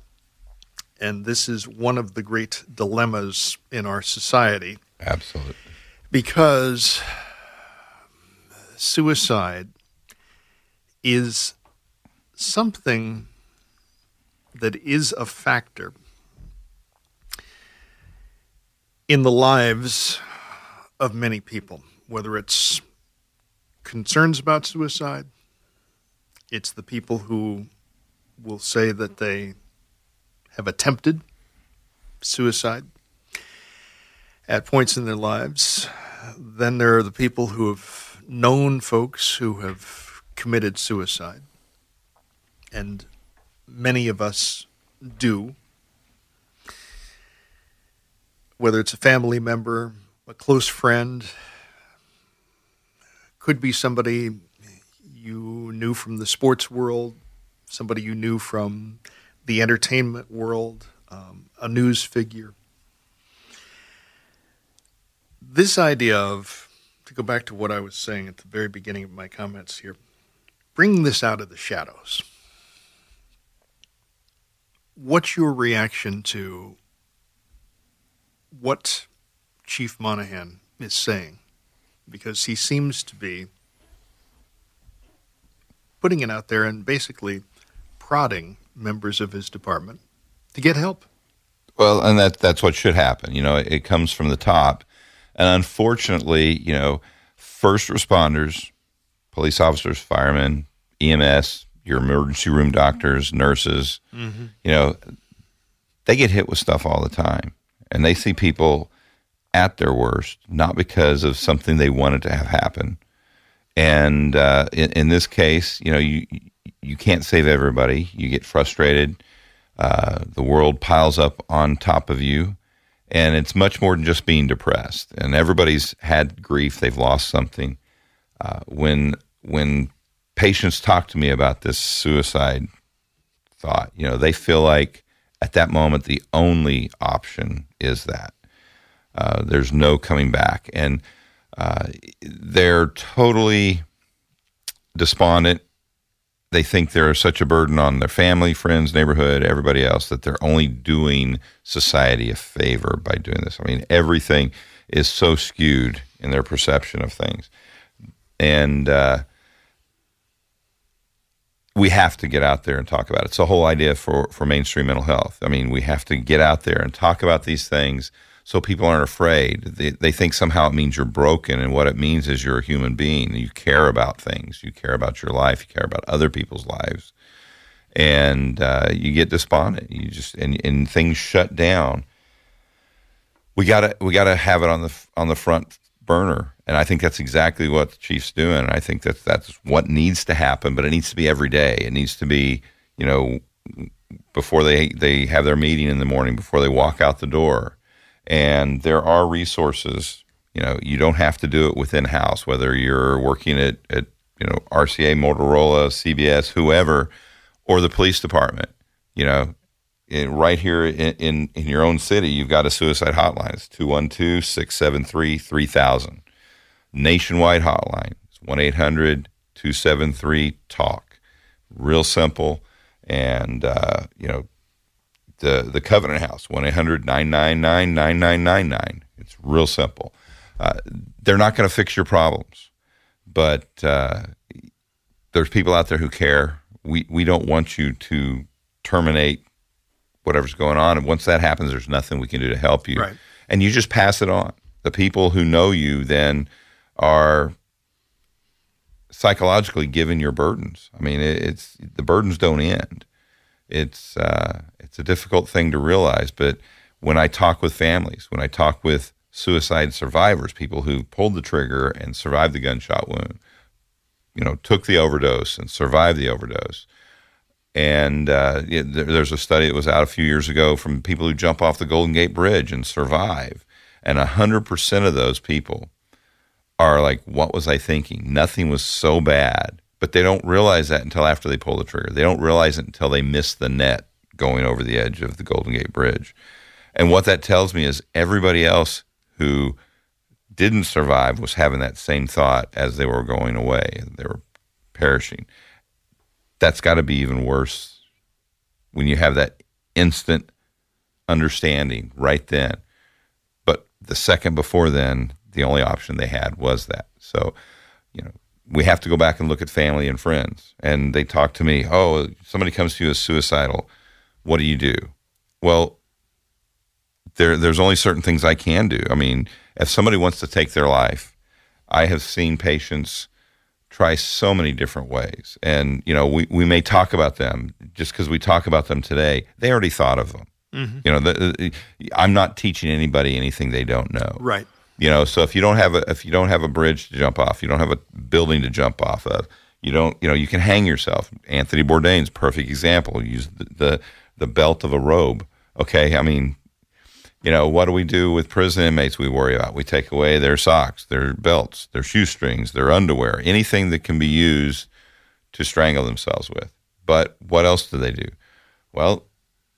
And this is one of the great dilemmas in our society. Absolutely. Because suicide is something that is a factor in the lives of many people, whether it's concerns about suicide, it's the people who will say that they have attempted suicide at points in their lives. Then there are the people who have known folks who have committed suicide. And many of us do. Whether it's a family member, a close friend, could be somebody you knew from the sports world, somebody you knew from the entertainment world, um, a news figure. This idea of, to go back to what I was saying at the very beginning of my comments here, bringing this out of the shadows. What's your reaction to what Chief Monahan is saying? Because he seems to be putting it out there and basically prodding members of his department to get help. Well, and that that's what should happen. You know, it, it comes from the top, and unfortunately, you know, first responders, police officers, firemen, EMS, your emergency room doctors, nurses, Mm-hmm. you know, they get hit with stuff all the time, and they see people at their worst, not because of something they wanted to have happen. And uh, in, in this case, you know, you you can't save everybody. You get frustrated. Uh, the world piles up on top of you, and it's much more than just being depressed. And everybody's had grief; they've lost something. Uh, when when patients talk to me about this suicide thought, you know, they feel like at that moment the only option is that. Uh, there's no coming back, and uh, they're totally despondent. They think they're such a burden on their family, friends, neighborhood, everybody else that they're only doing society a favor by doing this. I mean, everything is so skewed in their perception of things, and uh, we have to get out there and talk about it. It's the whole idea for for mainstream mental health. I mean, we have to get out there and talk about these things so people aren't afraid. They, they think somehow it means you're broken, and what it means is you're a human being. You care about things. You care about your life. You care about other people's lives, and uh, you get despondent. You just and, and things shut down. We gotta we gotta have it on the on the front burner, and I think that's exactly what the chief's doing. And I think that that's what needs to happen, but it needs to be every day. It needs to be you know before they they have their meeting in the morning, before they walk out the door and there are resources. You know, you don't have to do it within house, whether you're working at, at you know RCA, Motorola, CBS, whoever, or the police department. You know, in, right here in, in, in your own city, you've got a suicide hotline. It's 212 673 3000. Nationwide hotline. It's 1 800 273 TALK. Real simple. And, uh, you know, the the Covenant House, 1 800 999 9999. It's real simple. Uh, they're not going to fix your problems, but uh, there's people out there who care. We, we don't want you to terminate whatever's going on. And once that happens, there's nothing we can do to help you. Right. And you just pass it on. The people who know you then are psychologically given your burdens. I mean, it, it's the burdens don't end. It's uh, it's a difficult thing to realize, but when I talk with families, when I talk with suicide survivors, people who pulled the trigger and survived the gunshot wound, you know, took the overdose and survived the overdose. And uh, there's a study that was out a few years ago from people who jump off the Golden Gate Bridge and survive. And 100% of those people are like, what was I thinking? Nothing was so bad. But they don't realize that until after they pull the trigger. They don't realize it until they miss the net going over the edge of the Golden Gate Bridge. And what that tells me is everybody else who didn't survive was having that same thought as they were going away. They were perishing. That's got to be even worse when you have that instant understanding right then. But the second before then, the only option they had was that. So, you know, we have to go back and look at family and friends. And they talk to me, oh, somebody comes to you as suicidal. What do you do? Well, there there's only certain things I can do. I mean, if somebody wants to take their life, I have seen patients try so many different ways. And, you know, we, we may talk about them just because we talk about them today. They already thought of them. Mm-hmm. You know, the, the, I'm not teaching anybody anything they don't know. Right. You know, so if you don't have a if you don't have a bridge to jump off, you don't have a building to jump off of. You don't, you know, you can hang yourself. Anthony Bourdain's perfect example. Use the, the the belt of a robe. Okay, I mean, you know, what do we do with prison inmates we worry about? We take away their socks, their belts, their shoestrings, their underwear, anything that can be used to strangle themselves with. But what else do they do? Well,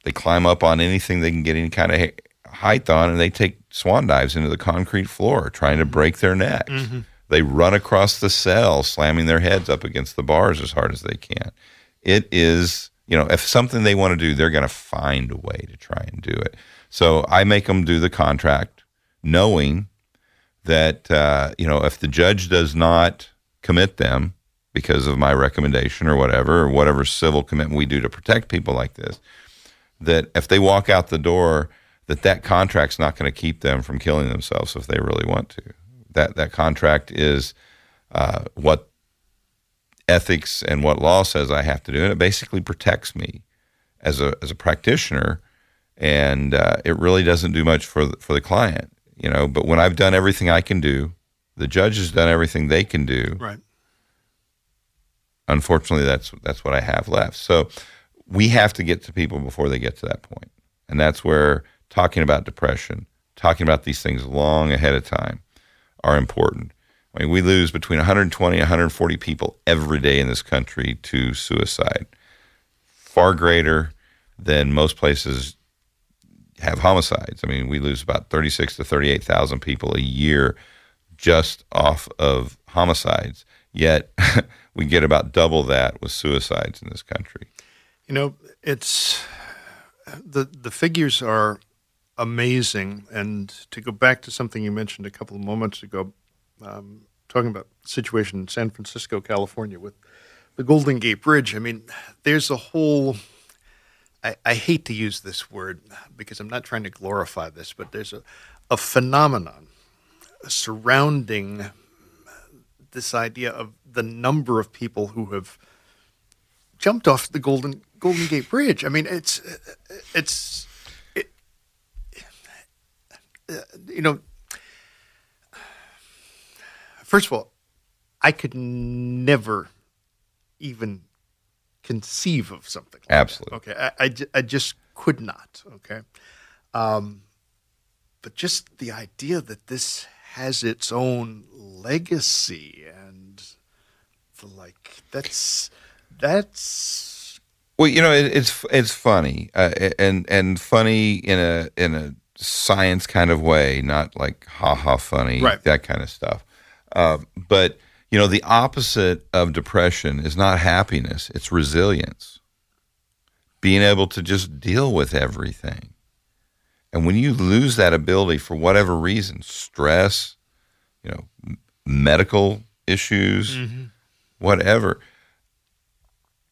they climb up on anything they can get any kind of height on and they take swan dives into the concrete floor trying to break their necks. Mm-hmm. They run across the cell, slamming their heads up against the bars as hard as they can. It is, you know, if something they want to do, they're going to find a way to try and do it. So I make them do the contract, knowing that uh, you know if the judge does not commit them because of my recommendation or whatever, or whatever civil commitment we do to protect people like this, that if they walk out the door, that that contract's not going to keep them from killing themselves if they really want to. That that contract is uh, what ethics and what law says I have to do, and it basically protects me as a as a practitioner and uh, it really doesn't do much for the, for the client, you know. But when I've done everything I can do, the judge has done everything they can do. Right. Unfortunately, that's that's what I have left. So we have to get to people before they get to that point, and that's where talking about depression, talking about these things long ahead of time, are important. I mean, we lose between 120 and 140 people every day in this country to suicide, far greater than most places have homicides. I mean, we lose about 36 to 38,000 people a year just off of homicides. Yet we get about double that with suicides in this country. You know, it's the the figures are amazing. And to go back to something you mentioned a couple of moments ago, um, talking about situation in San Francisco, California, with the Golden Gate Bridge. I mean, there's a whole I, I, hate to use this word because I'm not trying to glorify this, but there's a, a phenomenon surrounding this idea of the number of people who have jumped off the Golden Golden Gate Bridge. I mean, it's it's it, you know, first of all, I could never even conceive of something like Absolutely. That. Okay. I, I, I, just could not. Okay. Um, but just the idea that this has its own legacy and the like, that's, that's. Well, you know, it, it's, it's funny uh, and, and funny in a, in a science kind of way, not like ha ha funny, right. that kind of stuff. Uh, but, you know, the opposite of depression is not happiness, it's resilience. Being able to just deal with everything. And when you lose that ability for whatever reason, stress, you know, medical issues, mm-hmm. whatever,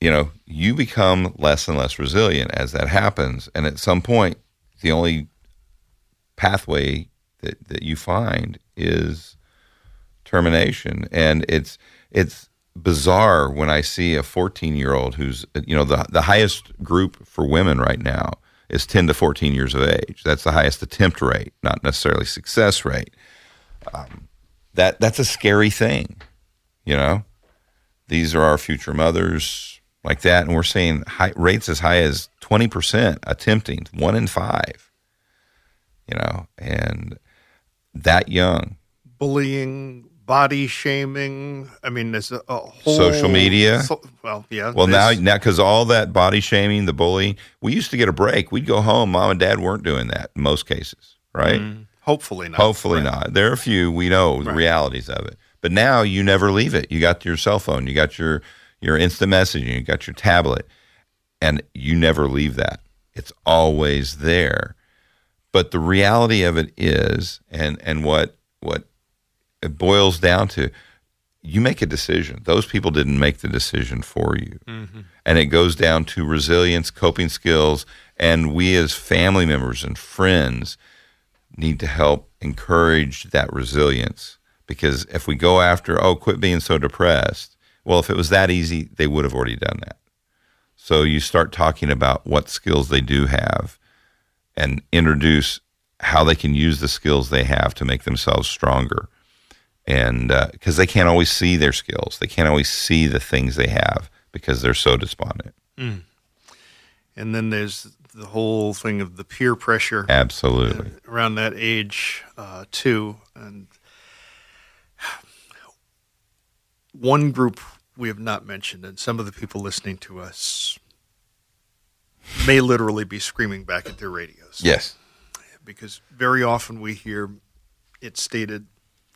you know, you become less and less resilient as that happens. And at some point, the only pathway that, that you find is termination. And it's it's bizarre when i see a 14 year old who's you know the the highest group for women right now is 10 to 14 years of age. That's the highest attempt rate not necessarily success rate. Um, that that's a scary thing you know? These are our future mothers like that. And we're seeing high, rates as high as 20% attempting one in five you know? And that young. Bullying body shaming. I mean, there's a, a whole social media. So, well, yeah. Well, now, now, because all that body shaming, the bullying, we used to get a break. We'd go home. Mom and dad weren't doing that in most cases, right? Mm, hopefully not. Hopefully right. not. There are a few we know the right. realities of it, but now you never leave it. You got your cell phone, you got your your instant messaging, you got your tablet, and you never leave that. It's always there. But the reality of it is, and and what what it boils down to you make a decision. Those people didn't make the decision for you. Mhm. And it goes down to resilience, coping skills, and we as family members and friends need to help encourage that resilience because if we go after, oh, quit being so depressed, well, if it was that easy, they would have already done that. So you start talking about what skills they do have and introduce how they can use the skills they have to make themselves stronger. And because they can't always see their skills, they can't always see the things they have because they're so despondent. Mm. And then there's the whole thing of the peer pressure Absolutely. around that age uh, too. And one group we have not mentioned, and some of the people listening to us may literally be screaming back at their radios. Yes. Because very often we hear it stated,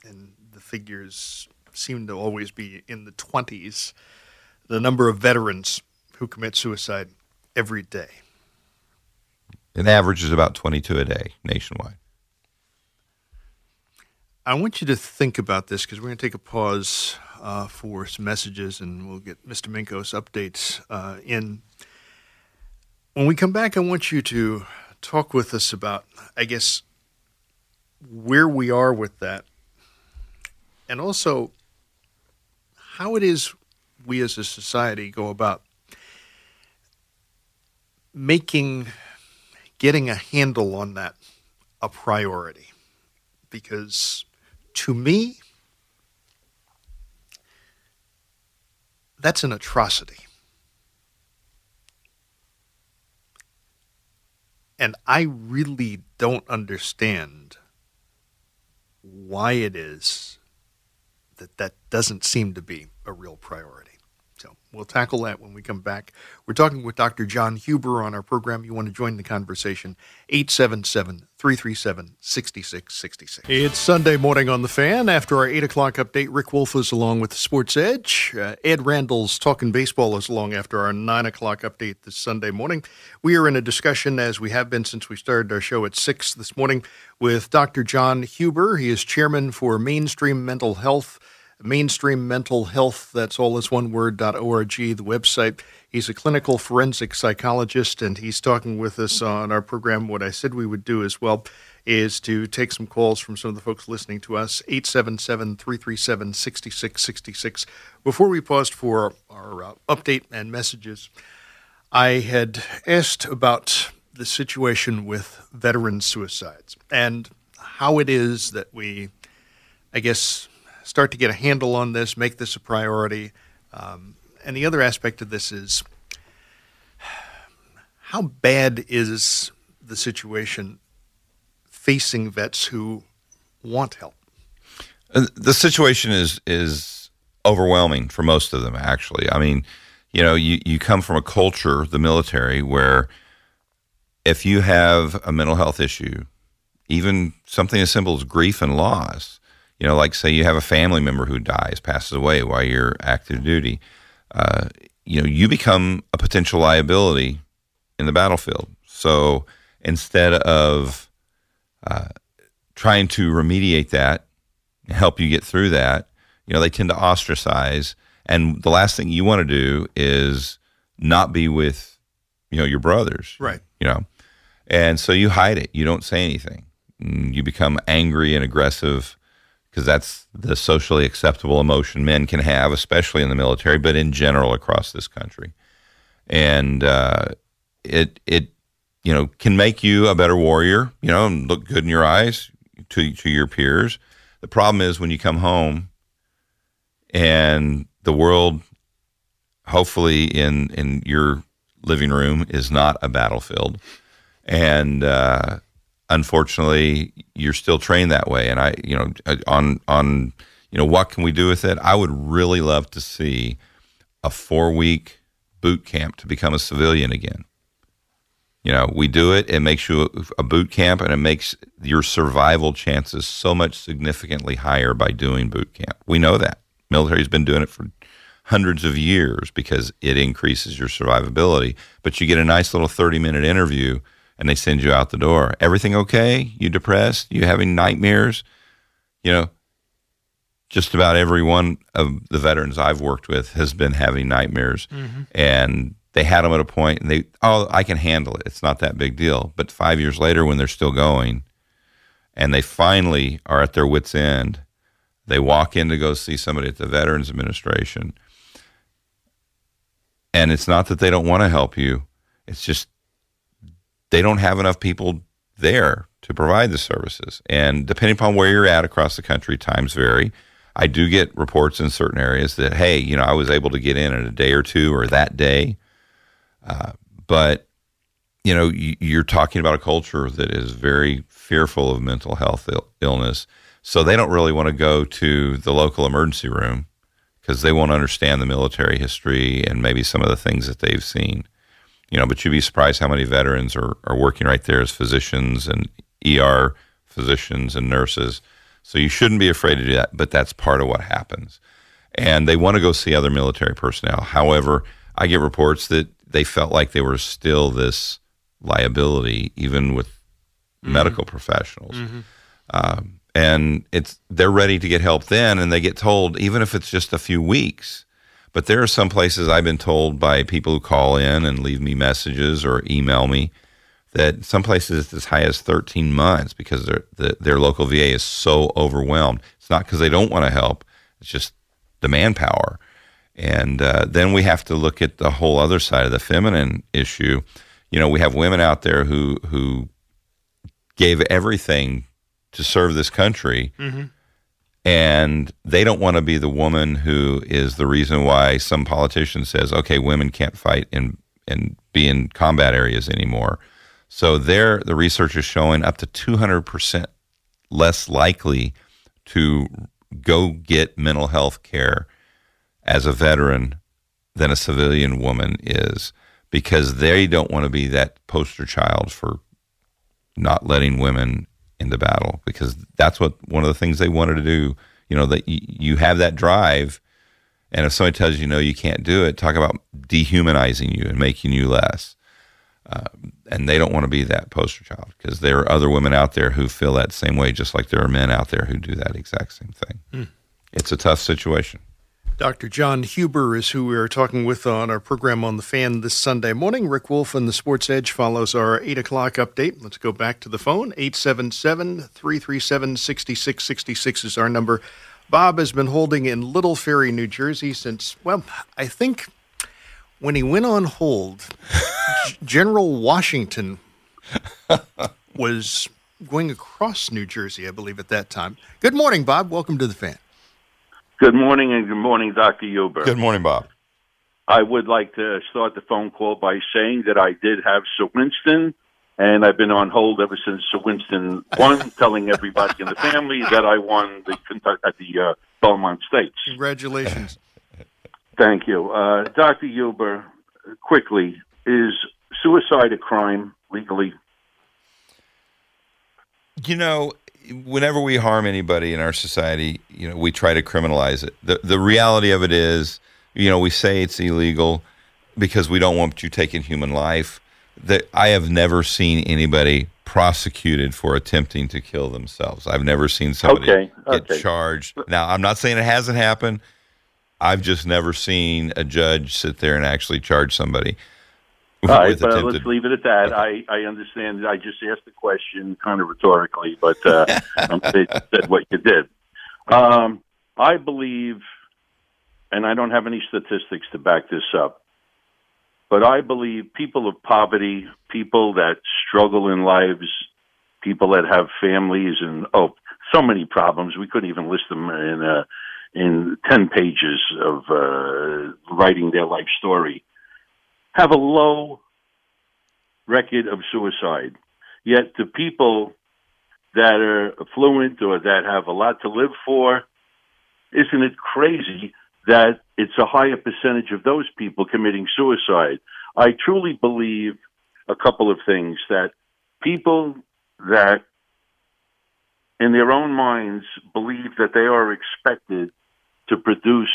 and the figures seem to always be in the 20s, the number of veterans who commit suicide every day. An average is about 22 a day nationwide. I want you to think about this because we're going to take a pause uh, for some messages and we'll get Mr. Minko's updates uh, in. When we come back, I want you to talk with us about, I guess, where we are with that and also how it is we as a society go about making getting a handle on that a priority. Because to me that's an atrocity. And i really don't understand why it is that that doesn't seem to be a real priority we'll tackle that when we come back. We're talking with Dr. John Huber on our program. You want to join the conversation? 877 337 6666. It's Sunday morning on the fan. After our 8 o'clock update, Rick Wolff is along with Sports Edge. Uh, Ed Randall's Talking Baseball is along after our 9 o'clock update this Sunday morning. We are in a discussion, as we have been since we started our show at 6 this morning, with Dr. John Huber. He is chairman for Mainstream Mental Health mainstream mental health that's all is one word org the website. He's a clinical forensic psychologist and he's talking with us on our program. What i said we would do as well is to take some calls from some of the folks listening to us 877-337-6666 before we paused for our uh, update and messages i had asked about the situation with veteran suicides and how it is that we i guess start to get a handle on this, make this a priority. Um, and the other aspect of this is how bad is the situation facing vets who want help? The situation is is overwhelming for most of them. Actually, I mean, you know, you you come from a culture, the military, where if you have a mental health issue, even something as simple as grief and loss, you know, like say you have a family member who dies, passes away while you're active duty, uh, you know, you become a potential liability in the battlefield. So instead of uh, trying to remediate that, help you get through that, you know, they tend to ostracize. And the last thing you want to do is not be with, you know, your brothers. Right. You know, and so you hide it. You don't say anything. Mm, You become angry and aggressive because that's the socially acceptable emotion men can have, especially in the military, but in general across this country. And uh, it it you know can make you a better warrior, you know, and look good in your eyes to to your peers. The problem is when you come home and the world, hopefully in in your living room, is not a battlefield, and uh, unfortunately, you're still trained that way. And I, you know, uh, on on you know what can we do with it? I would really love to see a four week boot camp to become a civilian again. You know, we do it. It makes you a boot camp, and it makes your survival chances so much significantly higher by doing boot camp. We know that military's been doing it for hundreds of years because it increases your survivability. But you get a nice little thirty minute interview, and they send you out the door. Everything okay? You depressed? You having nightmares? You know, just about every one of the veterans I've worked with has been having nightmares, mm-hmm. and they had them at a point, and they oh I can handle it. It's not that big deal. But five years later, when they're still going, and they finally are at their wits' end, they walk in to go see somebody at the Veterans Administration, and it's not that they don't want to help you; it's just they don't have enough people there to provide the services. And depending upon where you're at across the country, times vary. I do get reports in certain areas that, hey, you know, I was able to get in in a day or two or that day. Uh, but, you know, you, you're talking about a culture that is very fearful of mental health Ill- illness. So they don't really want to go to the local emergency room because they won't understand the military history and maybe some of the things that they've seen you know, but you'd be surprised how many veterans are, are working right there as physicians and ER physicians and nurses. So you shouldn't be afraid to do that, but that's part of what happens. And they want to go see other military personnel. However, I get reports that they felt like they were still this liability, even with medical professionals. Um, and it's they're ready to get help then, and they get told even if it's just a few weeks. But there are some places I've been told by people who call in and leave me messages or email me that some places it's as high as 13 months because their the, their local VA is so overwhelmed. It's not because they don't want to help; it's just the manpower. And uh, then we have to look at the whole other side of the feminine issue. You know, we have women out there who who gave everything to serve this country, Mhm. And they don't want to be the woman who is the reason why some politician says, "Okay, women can't fight and and be in combat areas anymore." So there, the research is showing up to 200% less likely to go get mental health care as a veteran than a civilian woman is because they don't want to be that poster child for not letting women into battle because that's what one of the things they wanted to do. You know that y- you have that drive and if somebody tells you no you can't do it talk about dehumanizing you and making you less. Uh, and they don't want to be that poster child because there are other women out there who feel that same way just like there are men out there who do that exact same thing. Hmm. it's a tough situation Dr. John Huber is who we are talking with on our program on the fan this Sunday morning. Rick Wolff and the Sports Edge follows our 8 o'clock update. Let's go back to the phone. 877 337 6666 is our number. Bob has been holding in Little Ferry, New Jersey since, well, I think when he went on hold, General Washington was going across New Jersey, I believe, at that time. Good morning, Bob. Welcome to the fan. Good morning and good morning, Dr. Huber. good morning bob I would like to start the phone call by saying that I did have Sir Winston, and I've been on hold ever since Sir Winston won, telling everybody in the family that I won the Kentucky, at the uh, Belmont Stakes. Congratulations. Thank you. Uh, Dr. Huber, quickly, is suicide a crime legally? you know whenever we harm anybody in our society you know we try to criminalize it the the reality of it is you know we say it's illegal because we don't want you taking human life that I have never seen anybody prosecuted for attempting to kill themselves. I've never seen somebody Okay, get okay. charged. Now, I'm not saying it hasn't happened. I've just never seen a judge sit there and actually charge somebody All right, but attempted let's leave it at that. I, I understand. I just asked the question kind of rhetorically, but uh, you said what you did. Um, I believe, and I don't have any statistics to back this up, but I believe people of poverty, people that struggle in lives, people that have families, and oh, so many problems. We couldn't even list them in uh, in ten pages of uh, writing their life story have a low record of suicide. Yet the people that are affluent or that have a lot to live for, isn't it crazy that it's a higher percentage of those people committing suicide? I truly believe a couple of things that people that in their own minds believe that they are expected to produce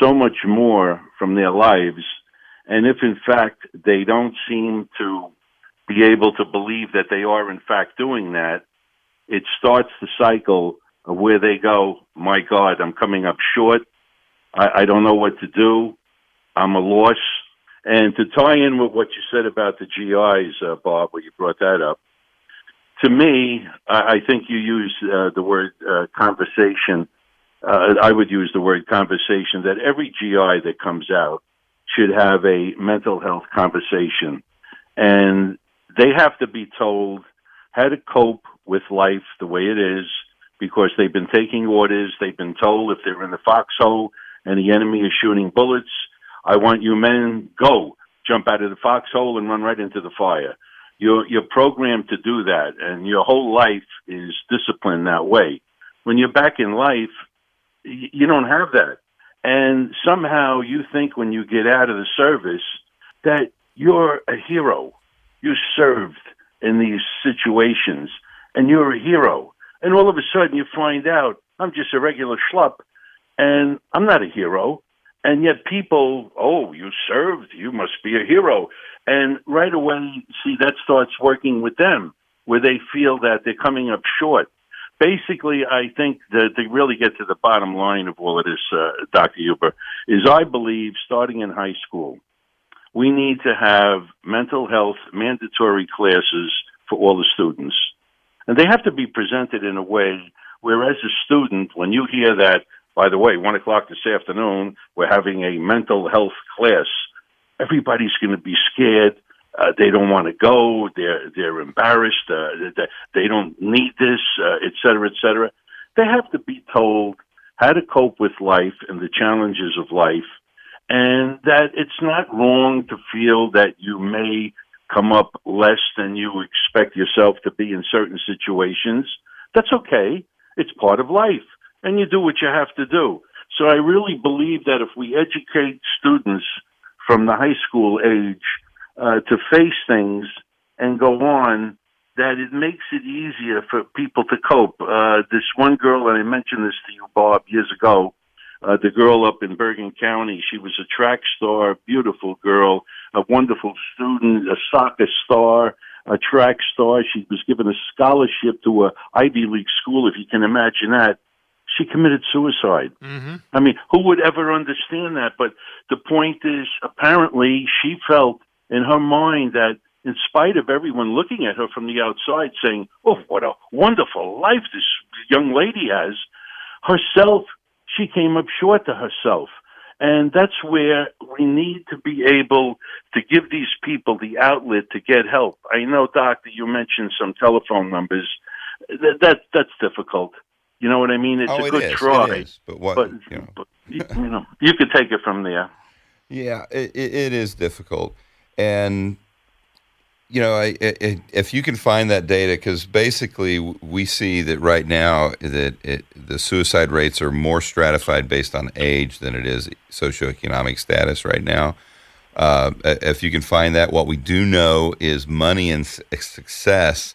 so much more from their lives and if in fact they don't seem to be able to believe that they are in fact doing that, it starts the cycle of where they go, my God, I'm coming up short. I, I don't know what to do. I'm a loss. And to tie in with what you said about the GIs, uh, Bob, when you brought that up, to me, I, I think you use uh, the word uh, conversation. Uh, I would use the word conversation that every GI that comes out should have a mental health conversation. And they have to be told how to cope with life the way it is because they've been taking orders. They've been told if they're in the foxhole and the enemy is shooting bullets, I want you men go jump out of the foxhole and run right into the fire. You're you're programmed to do that, and your whole life is disciplined that way. When you're back in life, you don't have that, and somehow you think when you get out of the service that you're a hero. You served in these situations, and you're a hero. And all of a sudden, you find out I'm just a regular schlup, and I'm not a hero. And yet, people, oh, you served, you must be a hero. And right away, see, that starts working with them, where they feel that they're coming up short. Basically, I think that to really get to the bottom line of all of this, uh, Dr. Huber, is I believe starting in high school, we need to have mental health mandatory classes for all the students. And they have to be presented in a way where, as a student, when you hear that, by the way, one o'clock this afternoon, we're having a mental health class, everybody's going to be scared. Uh, they don't want to go. They're they're embarrassed. Uh, they, they don't need this, uh, et cetera, et cetera. They have to be told how to cope with life and the challenges of life, and that it's not wrong to feel that you may come up less than you expect yourself to be in certain situations. That's okay. It's part of life, and you do what you have to do. So I really believe that if we educate students from the high school age uh, to face things and go on, that it makes it easier for people to cope. Uh, this one girl, and I mentioned this to you, Bob, years ago, uh, the girl up in Bergen County, she was a track star, beautiful girl, a wonderful student, a soccer star, a track star. She was given a scholarship to a Ivy League school, if you can imagine that. She committed suicide. Mm-hmm. I mean, who would ever understand that? But the point is, apparently, she felt in her mind that in spite of everyone looking at her from the outside saying, oh, what a wonderful life this young lady has, herself, she came up short to herself. And that's where we need to be able to give these people the outlet to get help. I know, Doctor, you mentioned some telephone numbers. That, that that's difficult. You know what I mean? It's Oh, a it good is, try. is, but what- but, you know. but, you know, you could take it from there. Yeah, it, it is difficult, and you know, I, I, if you can find that data, because basically we see that right now that it, the suicide rates are more stratified based on age than it is socioeconomic status right now. Uh, if you can find that, what we do know is money and success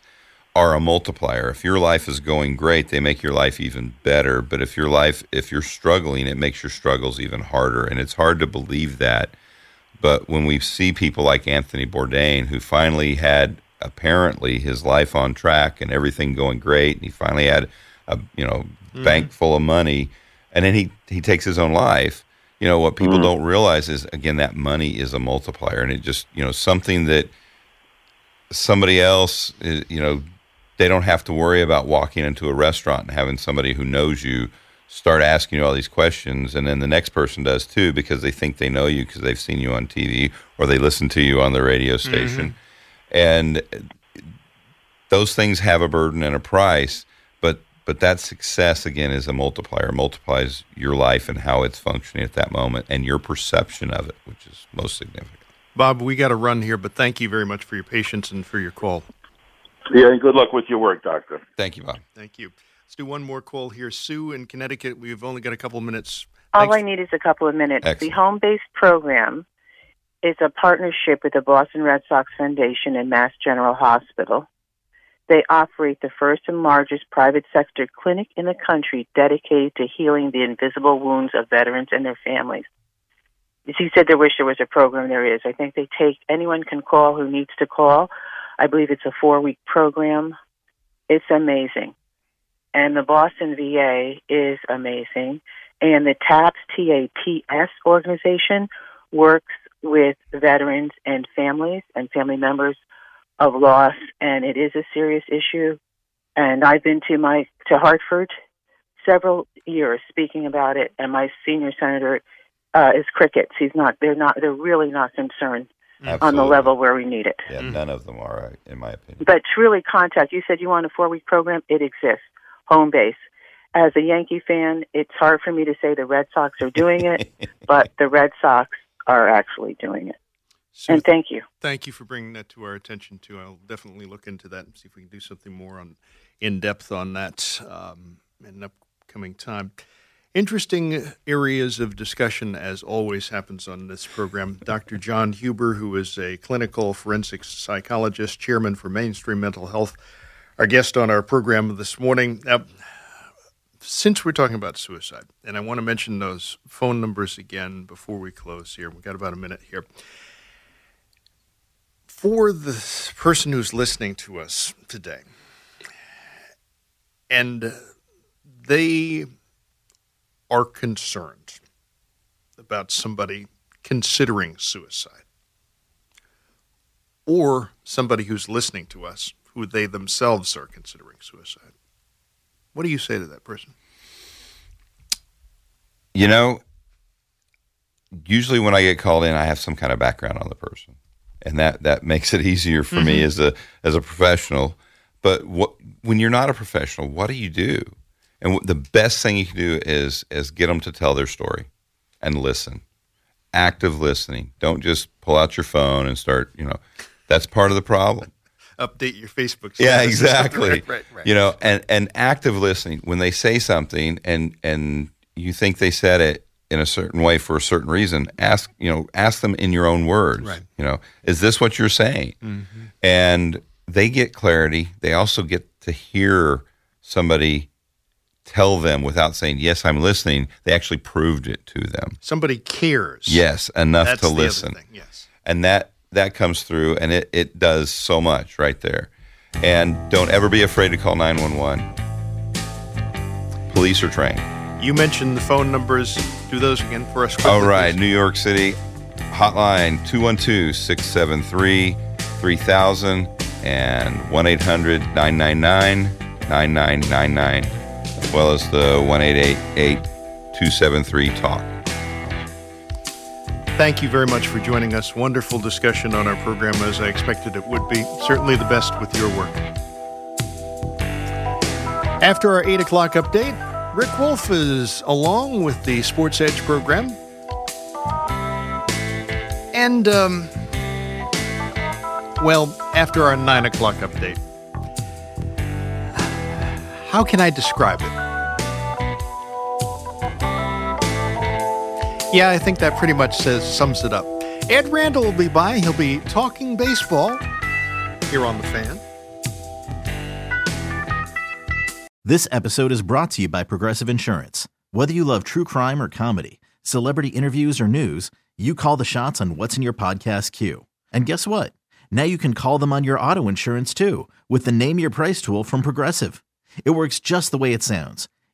are a multiplier. If your life is going great, they make your life even better. But if your life, if you're struggling, it makes your struggles even harder. And it's hard to believe that. But when we see people like Anthony Bourdain, who finally had apparently his life on track and everything going great, and he finally had a you know Mhm. bank full of money, and then he he takes his own life. You know what people Mhm. don't realize is again that money is a multiplier, and it just you know something that somebody else uh, you know they don't have to worry about walking into a restaurant and having somebody who knows you start asking you all these questions and then the next person does too because they think they know you because they've seen you on TV or they listen to you on the radio mm-hmm. station and those things have a burden and a price but but that success again is a multiplier It multiplies your life and how it's functioning at that moment and your perception of it which is most significant Bob, we got to run here, but thank you very much for your patience and for your call. Yeah, and good luck with your work, Doctor. Thank you, Bob. Thank you. Let's do one more call here. Sue in Connecticut. We've only got a couple of minutes. All I need is a couple of minutes. Excellent. The home based program is a partnership with the Boston Red Sox Foundation and Mass General Hospital. They operate the first and largest private sector clinic in the country dedicated to healing the invisible wounds of veterans and their families. He said they wish there was a program. There is. I think they take anyone can call who needs to call. I believe it's a four week program. It's amazing. And the Boston VA is amazing. And the TAPS, T-A-P-S organization works with veterans and families and family members of loss, and it is a serious issue. And I've been to my to Hartford several years speaking about it, and my senior senator uh, is crickets. He's not. They're not. They're really not concerned on the level where we need it. Yeah, none of them are, in my opinion. But truly, contact. You said you want a four week program. It exists. Home base. As a Yankee fan, it's hard for me to say the Red Sox are doing it, but the Red Sox are actually doing it. and thank you. Thank you for bringing that to our attention too. I'll definitely look into that and see if we can do something more on in depth on that um, in an upcoming time. Interesting areas of discussion, as always happens on this program. Dr. John Huber, who is a clinical forensic psychologist, chairman for Mainstream Mental Health, our guest on our program this morning. Now, since we're talking about suicide, and I want to mention those phone numbers again before we close here. We've got about a minute here. For the person who's listening to us today, and they are concerned about somebody considering suicide, or somebody who's listening to us who they themselves are considering suicide. What do you say to that person? You know, usually when I get called in, I have some kind of background on the person, and that that makes it easier for me Mhm. as a as a professional. But what when you're not a professional, what do you do? And the best thing you can do is is get them to tell their story and listen. Active listening. Don't just pull out your phone and start. You know, that's part of the problem. Update your Facebook. Yeah, exactly. right, right, right. You know, and and active listening when they say something and and you think they said it in a certain way for a certain reason, ask you know ask them in your own words. Right. You know, is this what you're saying? Mhm. And they get clarity. They also get to hear somebody tell them without saying yes, I'm listening. They actually proved it to them. Somebody cares. Yes, enough That's to listen. yes. And that that comes through and it, it does so much right there. And don't ever be afraid to call 911. Police are trained. You mentioned the phone numbers. Do those again for us. All right, New York City hotline 212-673-3000 and 1-800-999-9999 as well as the 1-888-273-TALK. Thank you very much for joining us. Wonderful discussion on our program, as I expected it would be. Certainly the best with your work. After our 8 o'clock update, Rick Wolff is along with the Sports Edge program. And, um, well, after our 9 o'clock update, how can I describe it? Yeah, I think that pretty much says sums it up. Ed Randall will be by. He'll be talking baseball here on the fan. This episode is brought to you by Progressive Insurance. Whether you love true crime or comedy, celebrity interviews or news, you call the shots on what's in your podcast queue. And guess what? Now you can call them on your auto insurance too with the Name Your Price tool from Progressive. It works just the way it sounds.